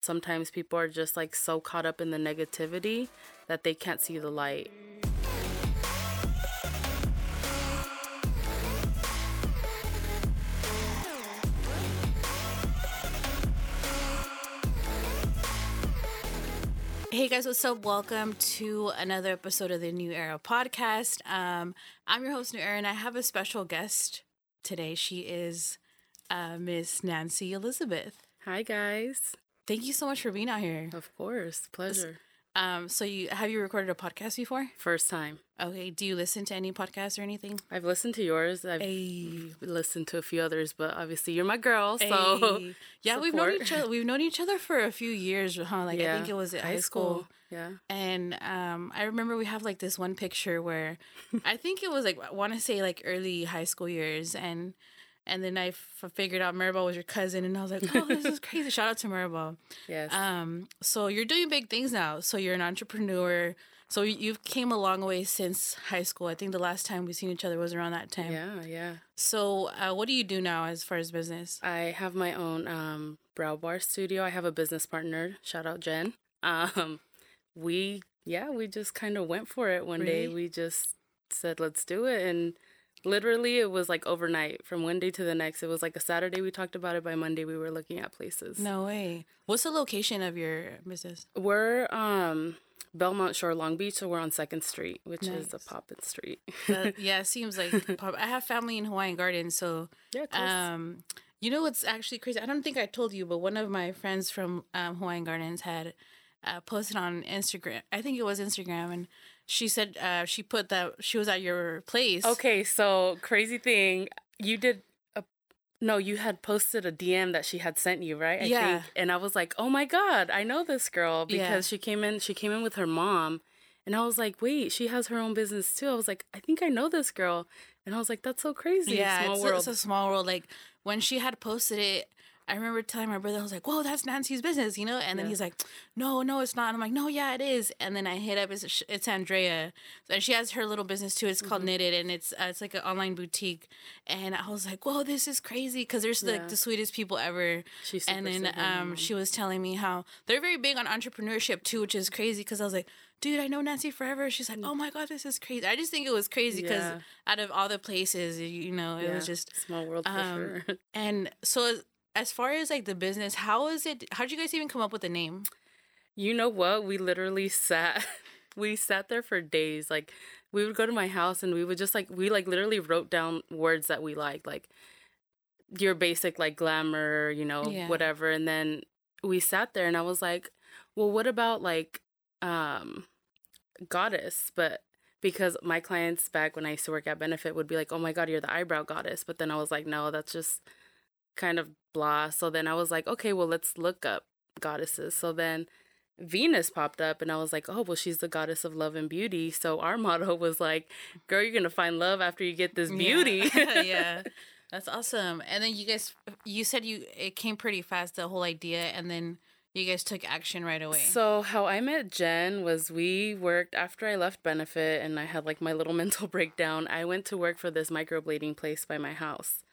sometimes people are just like so caught up in the negativity that they can't see the light. Hey guys, what's up? Welcome to another episode of the Neu Era podcast. Um, I'm your host, Neu Era, and I have a special guest today. She is uh, Miss Nancy Elizabeth. Hi guys. Thank you so much for being out here. Of course, pleasure. Um, so you have you recorded a podcast before? First time. Okay. Do you listen to any podcasts or anything? I've listened to yours. I've Hey. listened to a few others, but obviously you're my girl, so Hey. yeah, we've known each other. We've known each other for a few years, huh? Like I think it was at high, school. Yeah. And um, I remember we have like this one picture where I think it was like I want to say like early high school years, and and then I f- figured out Maribel was your cousin, and I was like, oh, this is crazy. Shout out to Maribel. Yes. Um, so you're doing big things now. So you're an entrepreneur. So you- you've came a long way since high school. I think the last time we seen each other was around that time. yeah, yeah. So uh, what do you do now as far as business? I have my own um, brow bar studio. I have a business partner. Shout out Jen. Um, we yeah, we just kind of went for it one day. We just said let's do it, and literally it was like overnight from one day to the next. It was like a Saturday we talked about it. By Monday we were looking at places. No way. What's the location of your business? We're um Belmont Shore, Long Beach, so we're on Second Street, which is a Nice. poppin' street. Yeah, it seems like pop- I have family in Hawaiian Gardens, so yeah, um, you know what's actually crazy? I don't think I told you, but one of my friends from um, Hawaiian Gardens had uh, posted on Instagram. I think it was Instagram, and she said uh, she put that she was at your place. Okay, so crazy thing, you did a no, you had posted a DM that she had sent you, right? I Yeah. think. And I was like, "Oh my god, I know this girl because Yeah. she came in she came in with her mom." And I was like, "Wait, she has her own business too." I was like, "I think I know this girl." And I was like, "That's so crazy." yeah, Small it's, world. A, it's a small world. Like when she had posted it. I remember telling my brother, I was like, "Whoa, that's Nancy's business," you know. And then Yeah. he's like, "No, no, it's not." And I'm like, "No, yeah, it is." And then I hit up, it's, it's Andrea, and she has her little business too. It's Mm-hmm. called Knitted, and it's uh, it's like an online boutique. And I was like, "Whoa, this is crazy!" Because there's like Yeah. the sweetest people ever. She's and then um, she was telling me how they're very big on entrepreneurship too, which is crazy. Because I was like, "Dude, I know Nancy forever." She's like, "Oh my god, this is crazy." I just think it was crazy because Yeah. out of all the places, you know, it was just small world for um, sure. and so as far as like the business, how is it? How did you guys even come up with the name? You know what? We literally sat we sat there for days. Like we would go to my house and we would just like we like literally wrote down words that we liked, like your basic like glamour, you know, Yeah. whatever. And then we sat there and I was like, well, what about like um goddess? But because my clients back when I used to work at Benefit would be like, "Oh my god, you're the eyebrow goddess." But then I was like, "No, that's just kind of blah." So then I was like, "Okay, well, let's look up goddesses." So then Venus popped up and I was like, "Oh, well, she's the goddess of love and beauty." So our motto was like, "Girl, you're going to find love after you get this beauty." Yeah. yeah. That's awesome. And then you guys you said you it came pretty fast the whole idea and then you guys took action right away. So how I met Jen was we worked after I left Benefit and I had like my little mental breakdown. I went to work for this microblading place by my house.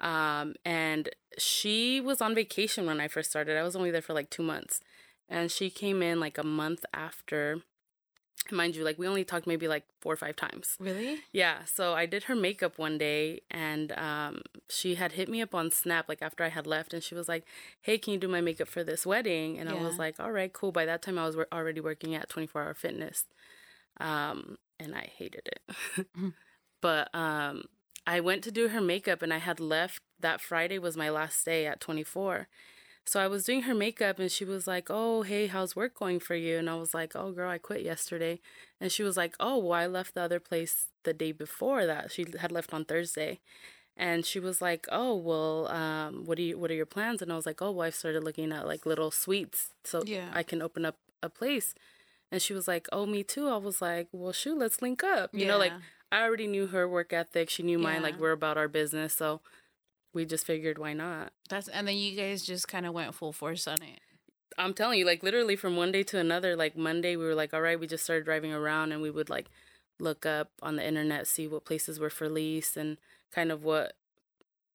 Um, and she was on vacation when I first started. I was only there for like two months. And she came in like a month after. Mind you, like we only talked maybe like four or five times. really? Yeah, so I did her makeup one day and um, she had hit me up on Snap like after I had left and she was like, "Hey, can you do my makeup for this wedding?" And I was like, "All right, cool." By that time I was already working at 24 Hour Fitness. Um, and I hated it. but um, I went to do her makeup and I had left that Friday was my last day at 24. So I was doing her makeup and she was like, "Oh, hey, how's work going for you?" And I was like, "Oh, girl, I quit yesterday." And she was like, "Oh, well, I left the other place the day before that. She had left on Thursday." And she was like, "Oh, well, um, what do you what are your plans?" And I was like, "Oh, well, I've started looking at like little suites so Yeah. I can open up a place." And she was like, "Oh, me too." I was like, "Well, shoot, let's link up." You know, like Yeah. I already knew her work ethic. She knew mine. Like we're about our business, so we just figured why not. That's and then you guys just kind of went full force on it. I'm telling you, like literally from one day to another, like Monday, we were like, all right, we just started driving around and we would like look up on the internet, see what places were for lease and kind of what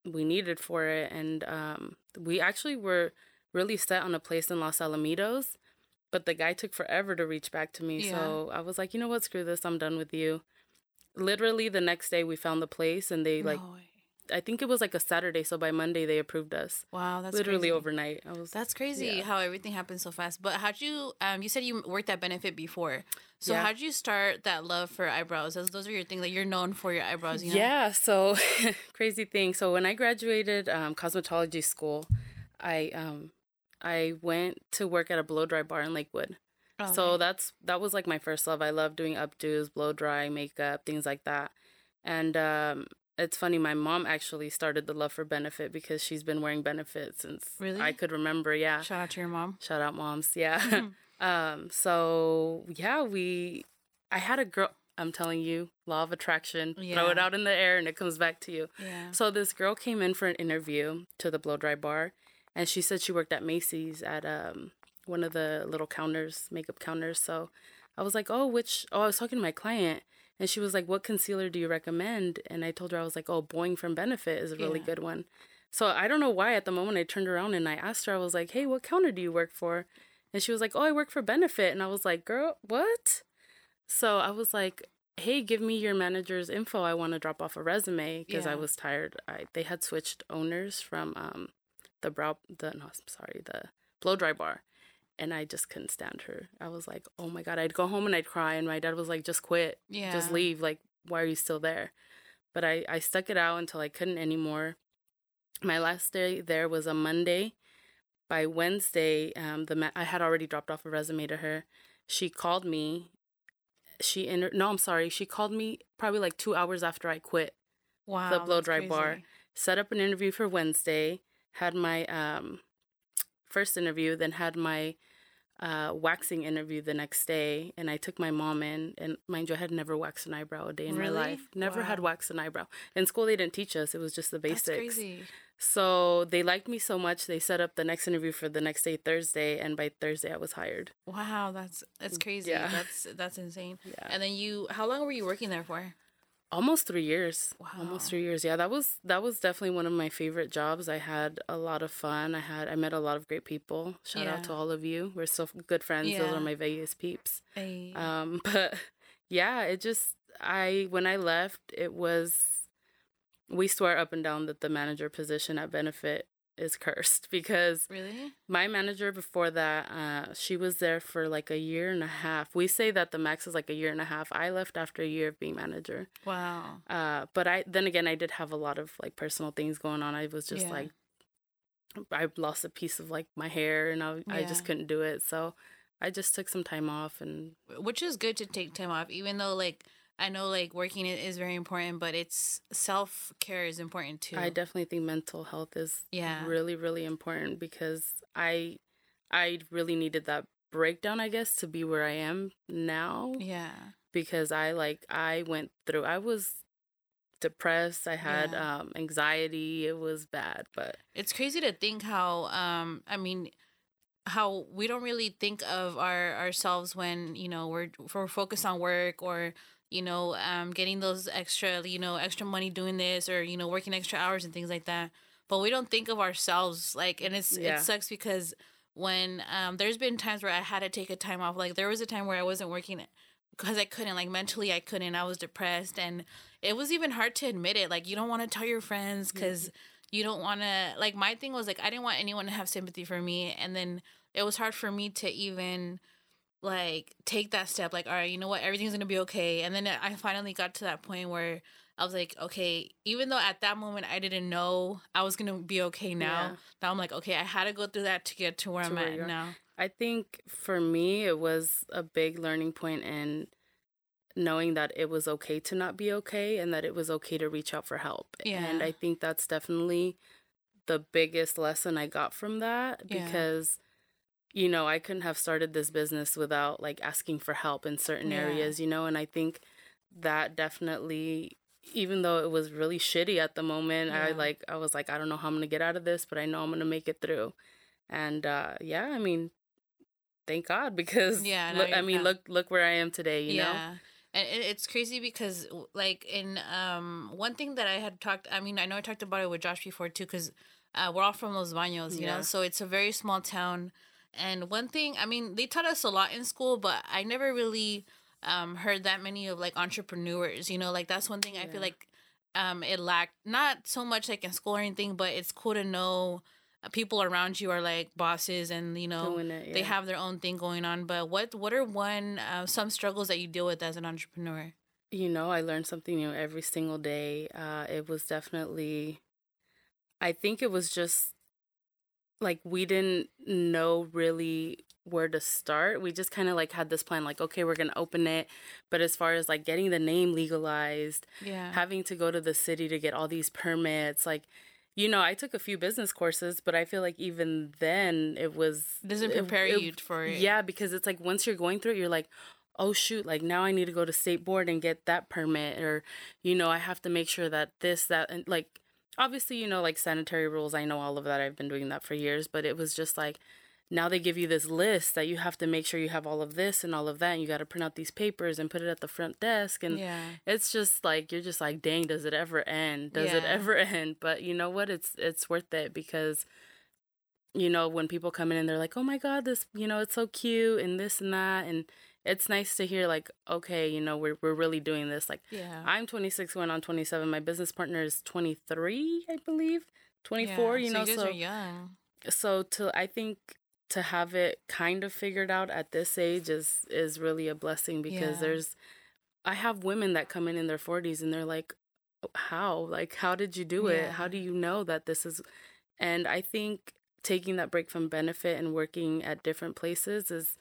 we needed for it. And um, we actually were really set on a place in Los Alamitos, but the guy took forever to reach back to me. Yeah. So I was like, you know what, screw this, I'm done with you. Literally the next day we found the place and they like way. I think it was like a Saturday, so by Monday they approved us. Wow, that's Literally crazy. overnight. I was That's crazy Yeah. how everything happens so fast. But how'd you um you said you worked at Benefit before. So Yeah. how'd you start that love for eyebrows? Those, those are your things that you're known for your eyebrows, you know? Yeah, so crazy thing. So when I graduated um, cosmetology school, I um, I went to work at a blow dry bar in Lakewood. Oh, So that's that was like my first love. I love doing updos, blow dry, makeup, things like that. And um, it's funny, my mom actually started the love for benefit because she's been wearing benefit since Really? I could remember. Yeah. shout out to your mom. Shout out moms. Yeah. um, so yeah, we I had a girl I'm telling you, law of attraction. Throw it out in the air and it comes back to you. Yeah. So this girl came in for an interview to the blow dry bar and she said she worked at Macy's at um one of the little counters, makeup counters. So I was like, "Oh, which oh, I was talking to my client and she was like, "What concealer do you recommend?" And I told her I was like, "Oh, Boi-ing from Benefit is a really Yeah. good one." So I don't know why at the moment I turned around and I asked her I was like, "Hey, what counter do you work for?" And she was like, "Oh, I work for Benefit." And I was like, "Girl, what?" So I was like, "Hey, give me your manager's info. I want to drop off a resume because I was tired. I they had switched owners from um the brow the no, I'm sorry, the blow dry bar." And I just couldn't stand her. I was like, "Oh my god!" I'd go home and I'd cry, and my dad was like, "Just quit, Yeah. just leave. Like, why are you still there?" But I I stuck it out until I couldn't anymore. My last day there was a Monday. By Wednesday, um, the ma- I had already dropped off a resume to her. She called me. She inter- no, I'm sorry. She called me probably like two hours after I quit. Wow. the blow dry bar. Set up an interview for Wednesday. Had my um, first interview, then had my uh, waxing interview the next day. And I took my mom in. And mind you, I had never waxed an eyebrow a day in Really? my life. Never had waxed an eyebrow. In school, they didn't teach us. It was just the basics. That's crazy. So they liked me so much, they set up the next interview for the next day, Thursday, and by Thursday I was hired. Wow, that's that's crazy. Yeah. That's that's insane. Yeah. And then you how long were you working there for? Almost three years. Wow. Almost three years. Yeah, that was that was definitely one of my favorite jobs. I had a lot of fun. I had I met a lot of great people. Shout out to all of you. We're still good friends. Those are my Vegas peeps. Hey. Um, but yeah, it just I when I left, it was we swear up and down that the manager position at Benefit is cursed because really? My manager before that, uh, she was there for like a year and a half. We say that the max is like a year and a half. I left after a year of being manager. Wow. Uh, but I then again I did have a lot of like personal things going on. I was just Yeah. like I lost a piece of like my hair and I I just couldn't do it. So I just took some time off and Which is good to take time off, even though like I know like working is very important, but it's self care is important too. I definitely think mental health is Yeah. really really important because I I really needed that breakdown I guess to be where I am now. yeah. because I like I went through I was depressed, I had Yeah. um anxiety, it was bad, but It's crazy to think how um I mean how we don't really think of our ourselves when, you know, we're we're focused on work or you know, um getting those extra, you know, extra money doing this or you know, working extra hours and things like that. But we don't think of ourselves like and it's Yeah. it sucks because when um there's been times where I had to take a time off. Like there was a time where I wasn't working because I couldn't like mentally I couldn't. I was depressed and it was even hard to admit it. Like you don't want to tell your friends cuz you don't want to like my thing was like I didn't want anyone to have sympathy for me and then it was hard for me to even like take that step like all right you know what everything's gonna be okay and then i finally got to that point where i was like okay even though at that moment i didn't know i was gonna be okay now Yeah. now i'm like okay i had to go through that to get to where To i'm where at now I think for me it was a big learning point in knowing that it was okay to not be okay and that it was okay to reach out for help. yeah. And I think that's definitely the biggest lesson I got from that Yeah. You know, I couldn't have started this business without like asking for help in certain Yeah. areas, you know, and I think that definitely even though it was really shitty at the moment, I like I was like I don't know how I'm going to get out of this, but I know I'm going to make it through. And uh yeah, I mean thank God because Yeah, now look, I mean not- look look where I am today, you know. yeah and it's crazy because like in um one thing that i had talked i mean i know i talked about it with josh before too because uh, we're all from Los Baños, you Yeah. know, so it's a very small town. And one thing, I mean, they taught us a lot in school, but I never really um, heard that many of like entrepreneurs. You know, like that's one thing I Yeah. feel like um, it lacked. Not so much like in school or anything, but it's cool to know uh, people around you are like bosses and you know it, they have their own thing going on. But what what are one uh, some struggles that you deal with as an entrepreneur? You know, I learned something new every single day. Uh, it was definitely, I think it was just like we didn't know really where to start. We just kind of like had this plan, like, okay, we're going to open it. But as far as like getting the name legalized, Yeah. having to go to the city to get all these permits, like, you know, I took a few business courses, but I feel like even then it was Doesn't it- prepare it- you for it. Yeah, because it's like once you're going through it, you're like, oh shoot, like now I need to go to state board and get that permit, or you know, I have to make sure that this, that, and like obviously, you know, like sanitary rules. I know all of that. I've been doing that for years, but it was just like now they give you this list that you have to make sure you have all of this and all of that, and you got to print out these papers and put it at the front desk, and Yeah. it's just like you're just like dang does it ever end does it ever end but you know what it's it's worth it because you know when people come in and they're like oh my god this you know it's so cute and this and that and it's nice to hear like okay you know we're, we're really doing this like Yeah. i'm 26 going on 27 my business partner is 23 i believe 24 Yeah, you so know you guys so are young. so to i think to have it kind of figured out at this age is is really a blessing because Yeah. there's i have women that come in in their 40s and they're like oh, how like how did you do it how do you know that this is and i think taking that break from benefit and working at different places is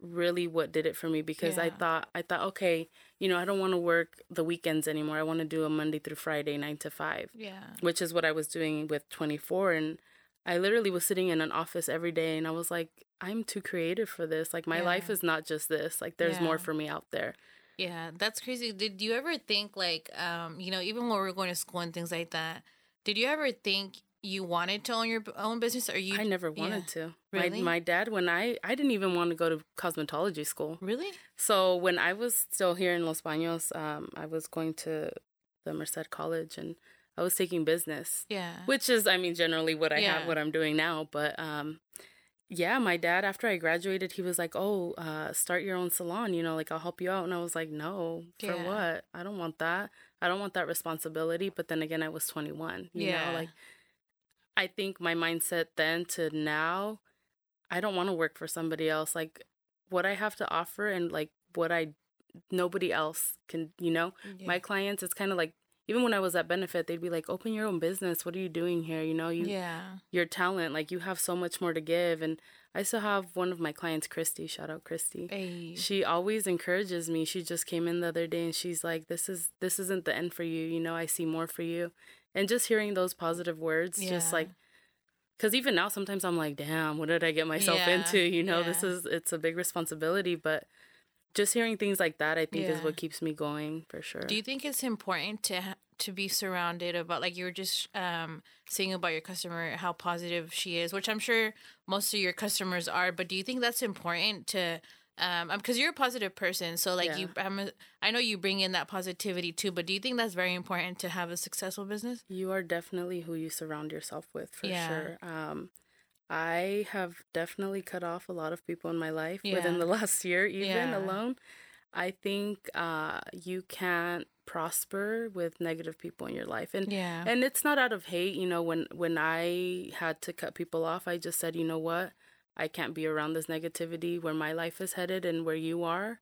really what did it for me because i thought i thought okay you know i don't want to work the weekends anymore i want to do a monday through friday 9 to 5 Yeah. which is what I was doing with 24 and I literally was sitting in an office every day and I was like I'm too creative for this like my life is not just this like there's more for me out there Yeah, that's crazy. Did you ever think like um, you know, even when we were going to school and things like that, did you ever think you wanted to own your own business or you I never yeah. wanted to Really? my, my dad when I I didn't even want to go to cosmetology school Really? so when I was still here in Los Baños um I was going to the Merced College and I was taking business Yeah. which is i mean generally what i have what i'm doing now but um yeah my dad after i graduated he was like oh uh start your own salon you know like i'll help you out and i was like no for Yeah. what i don't want that i don't want that responsibility but then again i was 21 you Yeah. know like i think my mindset then to now i don't want to work for somebody else like what i have to offer and like what i nobody else can you know yeah. my clients it's kind of like even when i was at benefit they'd be like open your own business what are you doing here you know you yeah. your talent like you have so much more to give and i still have one of my clients christy shout out christy Hey. she always encourages me she just came in the other day and she's like this is this isn't the end for you you know i see more for you and just hearing those positive words just like because even now sometimes i'm like damn what did i get myself Yeah, into? You know this is it's a big responsibility but just hearing things like that i think is what keeps me going for sure. Do you think it's important to ha- to be surrounded about like you were just um saying about your customer how positive she is, which I'm sure most of your customers are, but do you think that's important to um because you're a positive person, so like you I'm a, I know you bring in that positivity too, but do you think that's very important to have a successful business? You are definitely who you surround yourself with for Yeah. sure. Um, I have definitely cut off a lot of people in my life within the last year, even Yeah. alone. I think uh, you can't prosper with negative people in your life, and Yeah. and it's not out of hate. You know, when when I had to cut people off, I just said, you know what, I can't be around this negativity where my life is headed and where you are.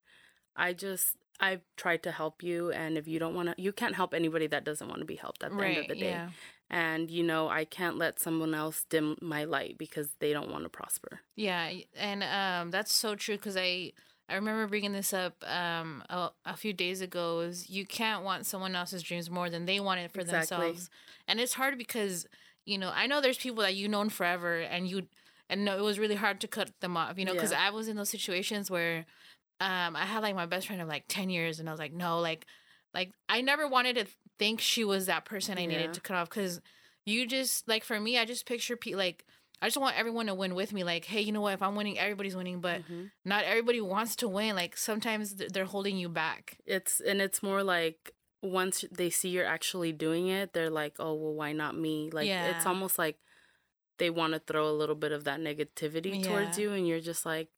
I just I've tried to help you, and if you don't want to, you can't help anybody that doesn't want to be helped at the end of the day Yeah. and you know i can't let someone else dim my light because they don't want to prosper Yeah, and um, that's so true because I I remember bringing this up um a, a few days ago. Is you can't want someone else's dreams more than they want it for Exactly. themselves, and it's hard because you know I know there's people that you've known forever, and you and no, it was really hard to cut them off. You know, because Yeah. I was in those situations where um I had like my best friend of like ten years, and I was like, no, like like I never wanted to think she was that person I Yeah. needed to cut off because you just like for me, I just picture pe- like I just want everyone to win with me. Like, hey, you know what? If I'm winning, everybody's winning, but Mhm. not everybody wants to win. Like sometimes th- they're holding you back. it's and it's more like once they see you're actually doing it they're like oh well why not me like it's almost like they want to throw a little bit of that negativity towards you and you're just like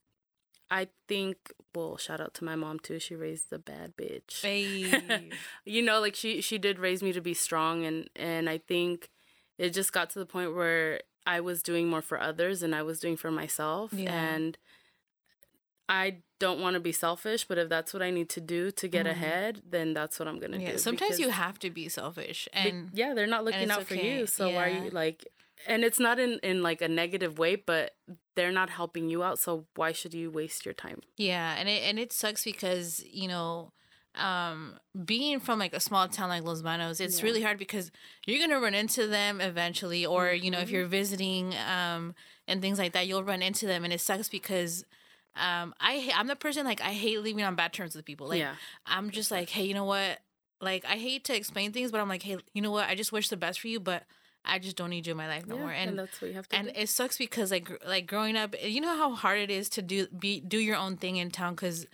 I think well, shout out to my mom too. She raised a bad bitch. Hey. you know, like she she did raise me to be strong and and I think it just got to the point where I was doing more for others than I was doing for myself Yeah. and I don't want to be selfish, but if that's what I need to do to get Mhm. ahead, then that's what I'm going to yeah. do. Sometimes you have to be selfish, be- and yeah, they're not looking out for you. So why are you like and it's not in in like a negative way, but they're not helping you out, so why should you waste your time? Yeah, and it and it sucks because you know, um, being from like a small town like Los Banos, it's Yeah. really hard because you're gonna run into them eventually, or you know, if Mhm. you're visiting, um, and things like that, you'll run into them, and it sucks because. Um, I I'm the person like I hate leaving on bad terms with people. Like yeah. I'm just like, hey, you know what? Like I hate to explain things, but I'm like, hey, you know what? I just wish the best for you, but I just don't need you in my life no yeah, more. and, And that's what you have to and do. it sucks because like gr- like growing up you know how hard it is to do be do your own thing in town because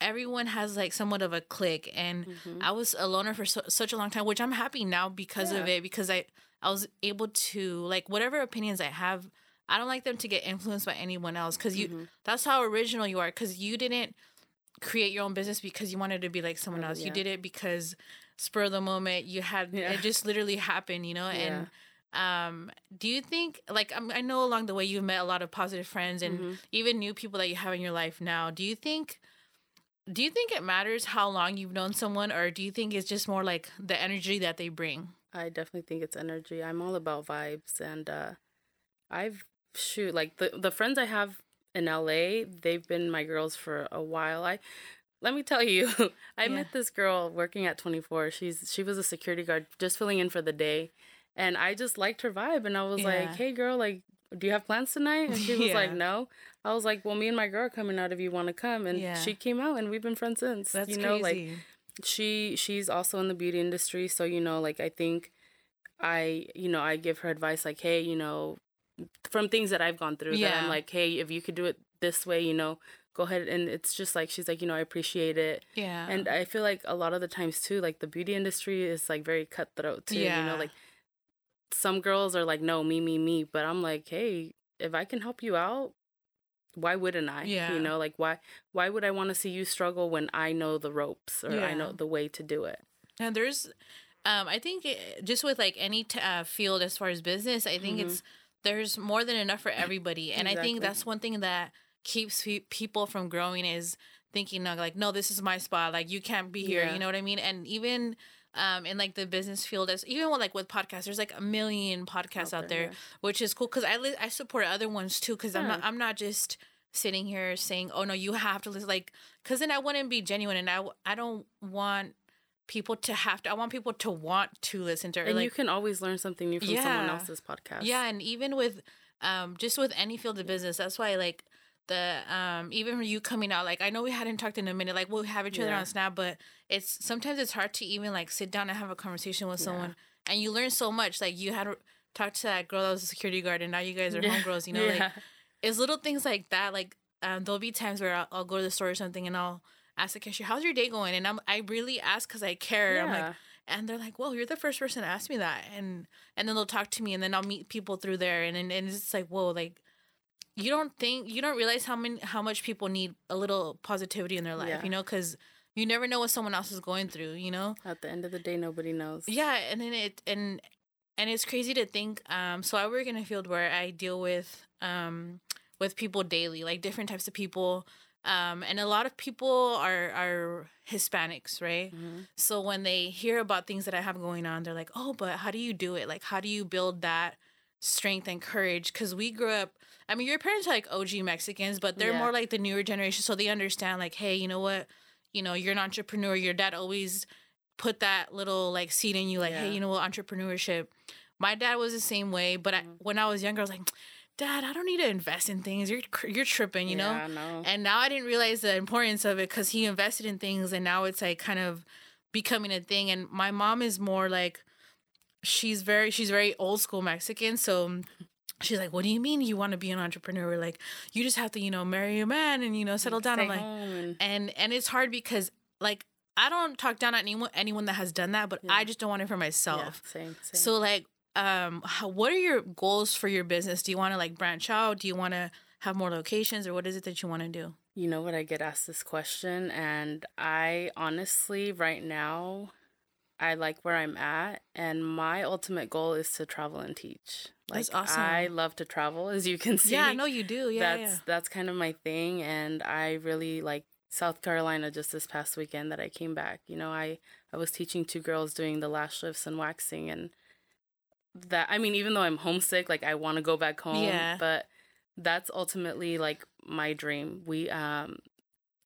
everyone has like somewhat of a clique and Mhm. i was a loner for so, such a long time which i'm happy now because of it because i i was able to like whatever opinions i have i don't like them to get influenced by anyone else because you Mhm. that's how original you are because you didn't create your own business because you wanted to be like someone else you did it because spur of the moment you had Yeah. it just literally happened you know and um do you think like I'm, i know along the way you've met a lot of positive friends and Mhm. even new people that you have in your life now do you think do you think it matters how long you've known someone or do you think it's just more like the energy that they bring I definitely think it's energy. I'm all about vibes and uh I've shoot like the the friends I have in LA, they've been my girls for a while. I let me tell you, I Yeah. met this girl working at 24. She's she was a security guard just filling in for the day. And I just liked her vibe and I was like, "Hey girl, like do you have plans tonight?" And she was like, "No." I was like, "Well, me and my girl are coming out if you want to come." And Yeah. she came out and we've been friends since. that's you know, like crazy she she's also in the beauty industry so you know like i think i you know i give her advice like hey you know from things that i've gone through that Yeah. i'm like hey if you could do it this way you know go ahead and it's just like she's like you know i appreciate it yeah and i feel like a lot of the times too like the beauty industry is like very cutthroat too Yeah. you know like some girls are like no me me me but i'm like hey if i can help you out why wouldn't i Yeah. you know like why why would i want to see you struggle when i know the ropes or i know the way to do it And there's, um, I think it, just with like any t- uh, field as far as business, I think Mhm. it's there's more than enough for everybody, and I think that's one thing that keeps pe- people from growing is thinking like, no, this is my spot. Like you can't be here. Yeah. You know what I mean? And even um, in like the business field, as even with like with podcasts, there's like a million podcasts out, there, yeah. which is cool because I li- I support other ones too because I'm not I'm not just sitting here saying, oh no, you have to listen. Like, because then I wouldn't be genuine, and I I don't want people to have to. I want people to want to listen to. And like, you can always learn something new from someone else's podcast yeah, and even with um just with any field of business, that's why like the um even you coming out like I know we hadn't talked in a minute like we'll have each other Yeah. on Snap, but it's sometimes it's hard to even like sit down and have a conversation with Yeah. someone and you learn so much. Like you had talked to that girl that was a security guard, and now you guys are Yeah. homegirls. You know, yeah. like it's little things like that. Like um, there'll be times where I'll, I'll go to the store or something, and I'll ask the cashier, "How's your day going?" And I'm I really ask because I care. I'm like, and they're like, "Whoa, you're the first person to ask me that," and and then they'll talk to me, and then I'll meet people through there, and and, and it's like, whoa, like you don't think you don't realize how many how much people need a little positivity in their life, Yeah. you know, because you never know what someone else is going through, you know. At the end of the day, nobody knows. Yeah, and then it and and it's crazy to think. Um, so I work in a field where I deal with um with people daily, like different types of people. Um, and a lot of people are are Hispanics, right? Mhm. So when they hear about things that I have going on, they're like, "Oh, but how do you do it? Like, how do you build that strength and courage?" Because we grew up. I mean, your parents are like OG Mexicans, but they're Yeah. more like the newer generation, so they understand. Like, hey, you know what? You know, you're an entrepreneur. Your dad always put that little like seed in you, like, hey, you know what? Entrepreneurship. My dad was the same way, but I, Mhm. when I was younger, I was like, Dad, I don't need to invest in things. You're you're tripping, you know. Yeah, I know. And now I didn't realize the importance of it because he invested in things, and now it's like kind of becoming a thing. And my mom is more like, she's very she's very old school Mexican, so. She's like, what do you mean you want to be an entrepreneur? Like, you just have to, you know, marry a man and you know settle down. I'm like, and- and and it's hard because like I don't talk down at anyone anyone that has done that, but Yeah. I just don't want it for yeah, myself. same, same. So like um, how, what are your goals for your business? Do you want to like branch out? Do you want to have more locations, or what is it that you want to do? You know what? I get asked this question, and I honestly, right now, I like where I'm at, and my ultimate goal is to travel and teach. Like, That's awesome. I love to travel, as you can see. Yeah, no, you do. Yeah, that's yeah. that's kind of my thing, and I really like South Carolina. Just this past weekend that I came back, you know, I I was teaching two girls doing the lash lifts and waxing, and that I mean, even though I'm homesick, like I want to go back home, Yeah. but that's ultimately like my dream. We um,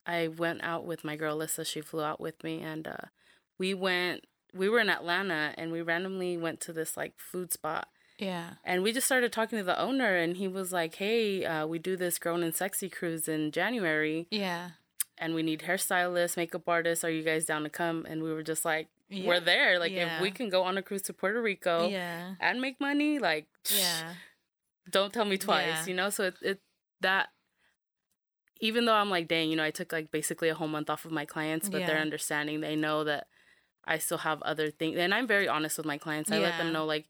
I went out with my girl Lissa. She flew out with me, and uh, we went. We were in Atlanta, and we randomly went to this like food spot Yeah. and we just started talking to the owner, and he was like, "Hey, uh, we do this grown and sexy cruise in January, Yeah. and we need hairstylists, makeup artists. Are you guys down to come?" And we were just like, "We're there. Like, Yeah. if we can go on a cruise to Puerto Rico Yeah. and make money, like, Yeah. don't tell me twice, Yeah. you know." So it, it that even though I'm like, dang, you know, I took like basically a whole month off of my clients, but they're understanding. They know that I still have other things, and I'm very honest with my clients. I let them know like,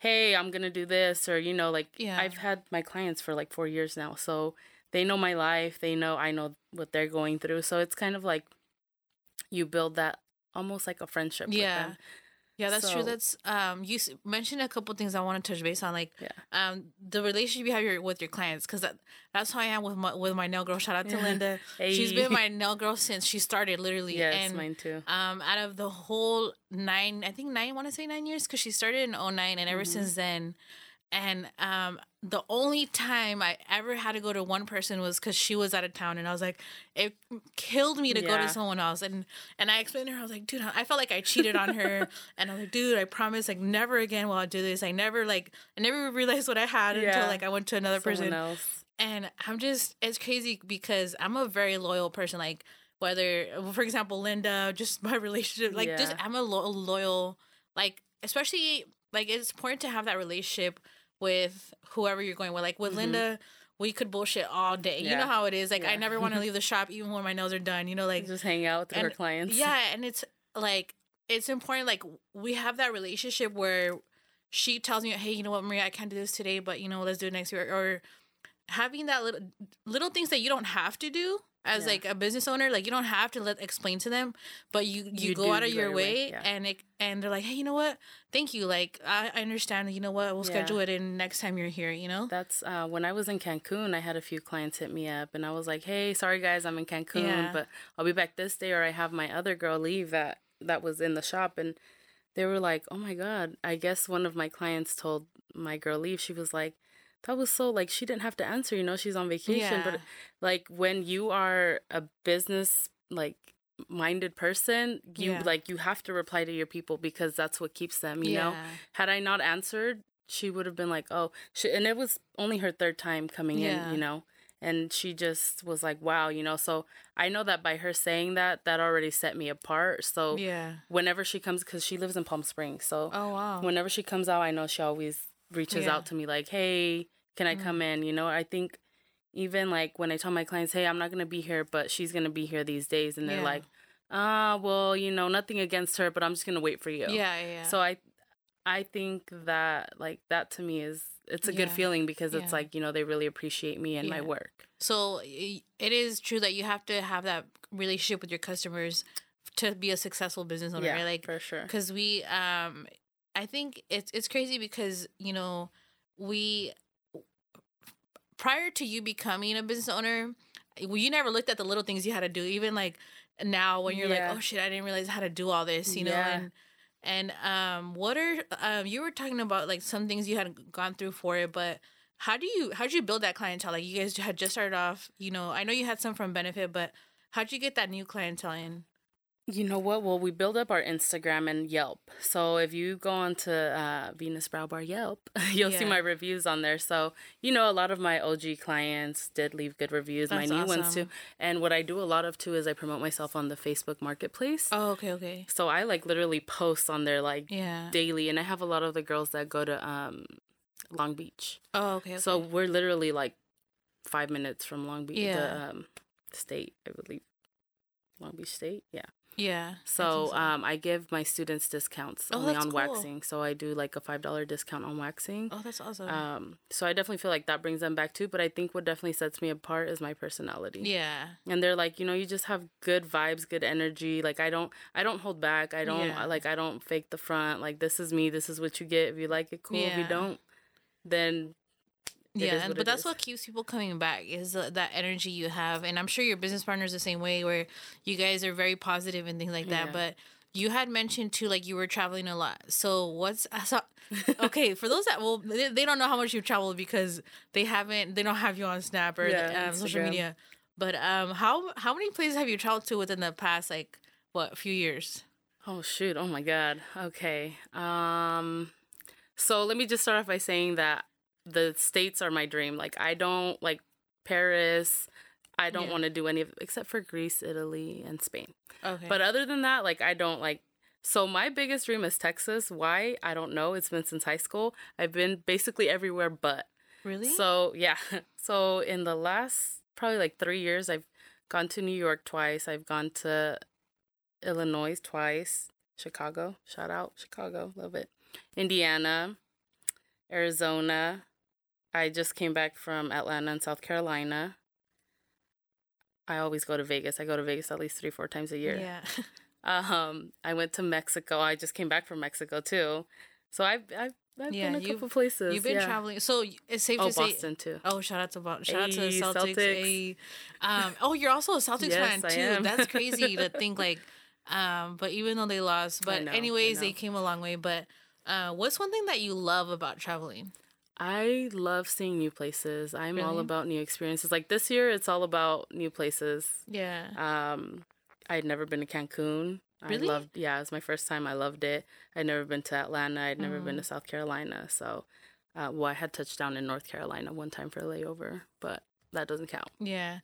hey, I'm gonna do this, or you know, like Yeah. I've had my clients for like four years now, so they know my life. They know I know what they're going through. So it's kind of like you build that almost like a friendship. Yeah. With them. Yeah, that's true. That's um. You mentioned a couple things I want to touch base on, like Yeah. um the relationship you have your, with your clients, because that, that's how I am with my with my nail girl. Shout out to Yeah. Linda. She's been my nail girl since she started, literally. Yes, and mine too. um, out of the whole nine, I think nine, want to say nine years, because she started in 09, and ever Mhm. since then, and um, the only time I ever had to go to one person was because she was out of town, and I was like, it killed me to go to someone else, and and I explained to her, I was like, dude, I felt like I cheated on her, and I was like, dude, I promise, like, never again will I do this. I never like, I never realized what I had Yeah. until like I went to another Someone person, else. and I'm just it's crazy because I'm a very loyal person. Like whether, for example, Linda, just my relationship, like just I'm a lo- loyal, like especially like it's important to have that relationship with whoever you're going with. Like with Mhm. Linda, we could bullshit all day. You know how it is. Like I never want to leave the shop even when my nails are done. You know, like just hang out with her clients. yeah, and it's like it's important. Like we have that relationship where she tells me, "Hey, you know what, Maria, I can't do this today, but you know, let's do it next year." Or having that little little things that you don't have to do as Yeah. like a business owner. Like you don't have to let explain to them, but you you, You go out of your way, way, yeah. and it and they're like, "Hey, you know what? Thank you. Like I, I understand. You know what? We'll Yeah. schedule it in next time you're here. You know." That's uh, when I was in Cancun. I had a few clients hit me up, and I was like, "Hey, sorry guys, I'm in Cancun, but I'll be back this day." Or I have my other girl leave that that was in the shop, and they were like, "Oh my god!" I guess one of my clients told my girl leave. She was like, "That was so like she didn't have to answer. You know, she's on vacation." Yeah. But like when you are a business like minded person, you Yeah. like you have to reply to your people because that's what keeps them. You know had I not answered, she would have been like, "Oh," she, and it was only her third time coming Yeah. in, you know, and she just was like, "Wow," you know. So I know that by her saying that, that already set me apart. So Yeah. whenever she comes, because she lives in Palm Springs, so Oh wow. whenever she comes out, I know she always reaches Yeah. out to me like, "Hey, can I come in?" You know, I think even like when I tell my clients, "Hey, I'm not gonna be here, but she's gonna be here these days," and they're Yeah. like, "Ah, well, you know, nothing against her, but I'm just gonna wait for you." Yeah, yeah. So I I think that like that to me is it's a good feeling because it's Yeah. like, you know, they really appreciate me and my work. So it is true that you have to have that relationship with your customers to be a successful business owner, right? Like for sure. because we um I think it's it's crazy because, you know, we prior to you becoming a business owner, you never looked at the little things you had to do. Even like now when you're Yeah. like, oh shit, I didn't realize how to do all this, you know, Yeah. and and um what are um you were talking about like some things you had gone through for it, but how do you how did you build that clientele? Like you guys had just started off, you know, I know you had some from benefit, but how'd you get that new clientele in? You know what? Well, we build up our Instagram and Yelp. So if you go onto uh, Venus Brow Bar Yelp, you'll see my reviews on there. So you know, a lot of my OG clients did leave good reviews. That's my new ones too. And what I do a lot of too is I promote myself on the Facebook Marketplace. Oh, okay, okay. So I like literally post on there like Yeah. daily, and I have a lot of the girls that go to um, Long Beach. Oh, okay. okay. So we're literally like five minutes from Long Beach, Yeah. the um, state, I believe. Long Beach State. Yeah. Yeah. So, um, I give my students discounts Oh, only on cool. waxing. So I do like a five dollar discount on waxing. oh, that's awesome. Um, so I definitely feel like that brings them back too. But I think what definitely sets me apart is my personality. yeah. And they're like, you know, you just have good vibes, good energy. Like I don't, I don't hold back. I don't Yeah. like, I don't fake the front. Like this is me. This is what you get. If you like it, cool. If you don't, then yeah, but that's is. what keeps people coming back is uh, that energy you have, and I'm sure your business partners the same way, where you guys are very positive and things like that. Yeah. But you had mentioned too, like you were traveling a lot. So what's saw, okay for those that well, they, they don't know how much you've traveled because they haven't, they don't have you on Snap or Yeah, um, social media. But um, how how many places have you traveled to within the past like what few years? Oh shoot! Oh my god. Okay. Um, so let me just start off by saying that the states are my dream. Like I don't like Paris. I don't Yeah. want to do any of except for Greece, Italy, and Spain. Okay, But other than that, like I don't like. So my biggest dream is Texas. Why? I don't know. It's been since high school. I've been basically everywhere but. really? So yeah. So in the last probably like three years, I've gone to New York twice. I've gone to Illinois twice. Chicago. Shout out Chicago. Love it. Indiana. Arizona. I just came back from Atlanta and South Carolina. I always go to Vegas. I go to Vegas at least three, four times a year. yeah. Um, I went to Mexico. I just came back from Mexico too. So I've I've, I've Yeah, been a couple places. You've been yeah. traveling, so it's safe Oh, to say. Boston too. Oh, shout out to Bo- shout out to the Celtics. Celtics. Um, oh, you're also a Celtics Yes, fan too. That's crazy to think like. Um, but even though they lost, but know, anyways, they came a long way. But uh, what's one thing that you love about traveling? I love seeing new places. I'm all about new experiences. Like this year, it's all about new places. Yeah. Um, I'd never been to Cancun. Really? I loved. Yeah, it was my first time. I loved it. I'd never been to Atlanta. I'd never Mm. been to South Carolina. So, uh, well, I had touched down in North Carolina one time for a layover, but that doesn't count. Yeah.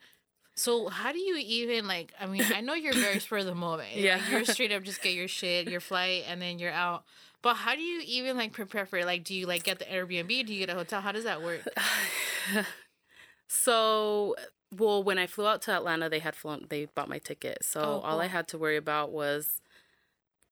So how do you even like? I mean, I know you're very spur of the moment. Like, Yeah. you're straight up just get your shit, your flight, and then you're out. But how do you even like prepare for it? Like, do you like get the Airbnb? Do you get a hotel? How does that work? so, well, when I flew out to Atlanta, they had flown. They bought my ticket. So Oh, all I had to worry about was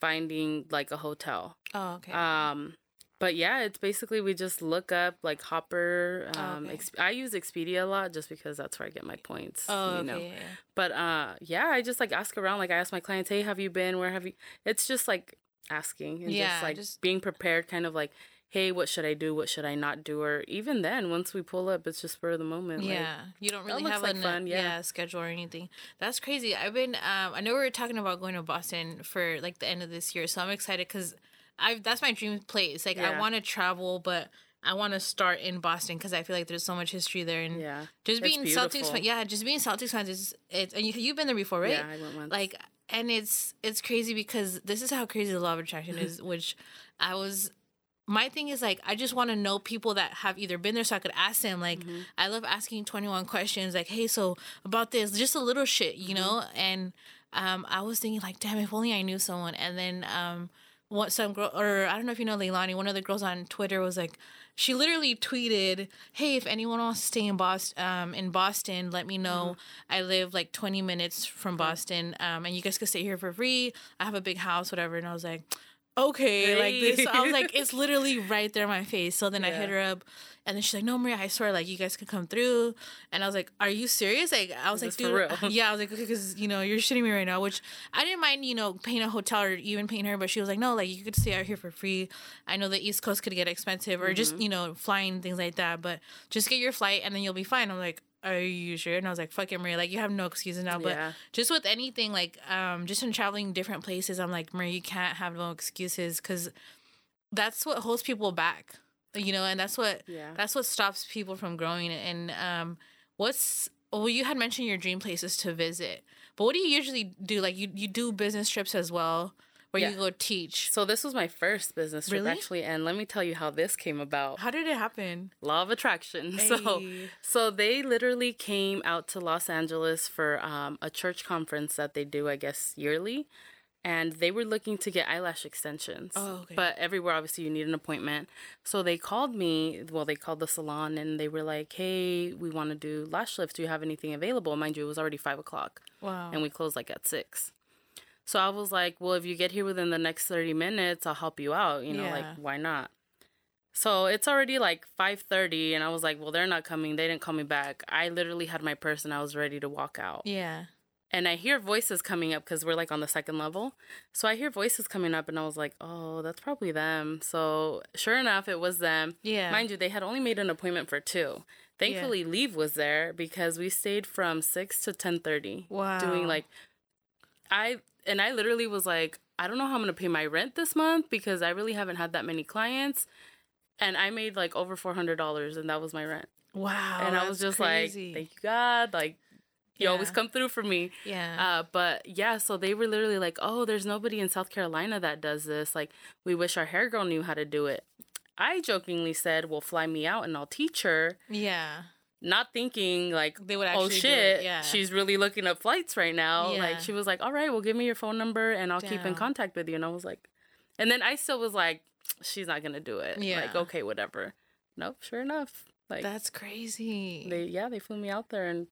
finding like a hotel. Oh, okay. Um, but yeah, it's basically we just look up like Hopper. Um, okay. Ex- I use Expedia a lot just because that's where I get my points. oh, you okay. know. yeah. But uh, yeah, I just like ask around. Like I ask my clients, "Hey, have you been? Where have you?" It's just like asking and Yeah, just like just- being prepared. Kind of like, "Hey, what should I do? What should I not do?" Or even then, once we pull up, it's just for the moment. like, Yeah, you don't really have like fun, yeah. yeah. schedule or anything. That's crazy. I've been um I know we were talking about going to Boston for like the end of this year, so I'm excited because I that's my dream place. Like I want to travel, but I want to start in Boston because I feel like there's so much history there and yeah, just being Celtics fan. Yeah, just being Celtics fans is it's and you you've been there before, right? yeah. I went once. like and it's it's crazy because this is how crazy the law of attraction is which i was my thing is like i just want to know people that have either been there so i could ask them like Mm-hmm. i love asking 21 questions like hey so about this just a little shit you Mm-hmm. know and um i was thinking like damn if only i knew someone and then um what some girl or i don't know if you know leilani one of the girls on twitter was like she literally tweeted, "Hey, if anyone wants to stay in Boston, um, in Boston, let me know. I live like 20 minutes from Boston, um, and you guys could stay here for free. I have a big house, whatever." And I was like, "Okay, like this." I was like, "It's literally right there in my face." So then I hit her up, and then she's like, "No, Maria, I swear, like you guys could come through." And I was like, "Are you serious?" Like I was like, "Dude, yeah." I was like, "Okay, because you know you're shitting me right now," which I didn't mind, you know, paying a hotel or even paying her, but she was like, "No, like you could stay out here for free." I know the East Coast could get expensive, or just Mm-hmm. you know flying things like that, but just get your flight and then you'll be fine. I'm like, "Are you sure?" And I was like, "Fuck it, Maria, like you have no excuses now." But Yeah. just with anything, like um, just in traveling different places, I'm like, Maria, you can't have no excuses because that's what holds people back, you know, and that's what Yeah. that's what stops people from growing. And um, what's well, you had mentioned your dream places to visit, but what do you usually do? Like you you do business trips as well, where Yeah. you go teach. So this was my first business trip Really? actually, and let me tell you how this came about. How did it happen? Law of attraction. So, so they literally came out to Los Angeles for um, a church conference that they do, I guess, yearly. And they were looking to get eyelash extensions. Oh, okay. But everywhere, obviously, you need an appointment. So they called me. Well, they called the salon and they were like, "Hey, we want to do lash lifts. Do you have anything available?" Mind you, it was already five o'clock, Wow. and we closed like at six. So I was like, "Well, if you get here within the next thirty minutes, I'll help you out. You know, Yeah. like why not?" So it's already like five thirty, and I was like, "Well, they're not coming. They didn't call me back. I literally had my purse and I was ready to walk out." yeah. And I hear voices coming up because we're like on the second level. So I hear voices coming up, and I was like, oh, that's probably them. So sure enough, it was them. Yeah. Mind you, they had only made an appointment for two. Thankfully, leave was there because we stayed from six to ten thirty. Wow. Doing like, I and I literally was like, I don't know how I'm gonna pay my rent this month because I really haven't had that many clients, and I made like over four hundred dollars, and that was my rent. Wow. and I was just crazy. like, thank you God, like. You always come through for me. Yeah. Uh, but yeah, so they were literally like, "Oh, there's nobody in South Carolina that does this. Like, we wish our hair girl knew how to do it." I jokingly said, "Well, fly me out and I'll teach her," yeah. not thinking like, They would "Oh shit, yeah. she's really looking up flights right now." Yeah. Like, she was like, "All right, well, give me your phone number and I'll keep in contact with you." And I was like, and then I still was like, "She's not gonna do it." Yeah. Like, okay, whatever. Nope, sure enough, like That's crazy. they yeah they flew me out there and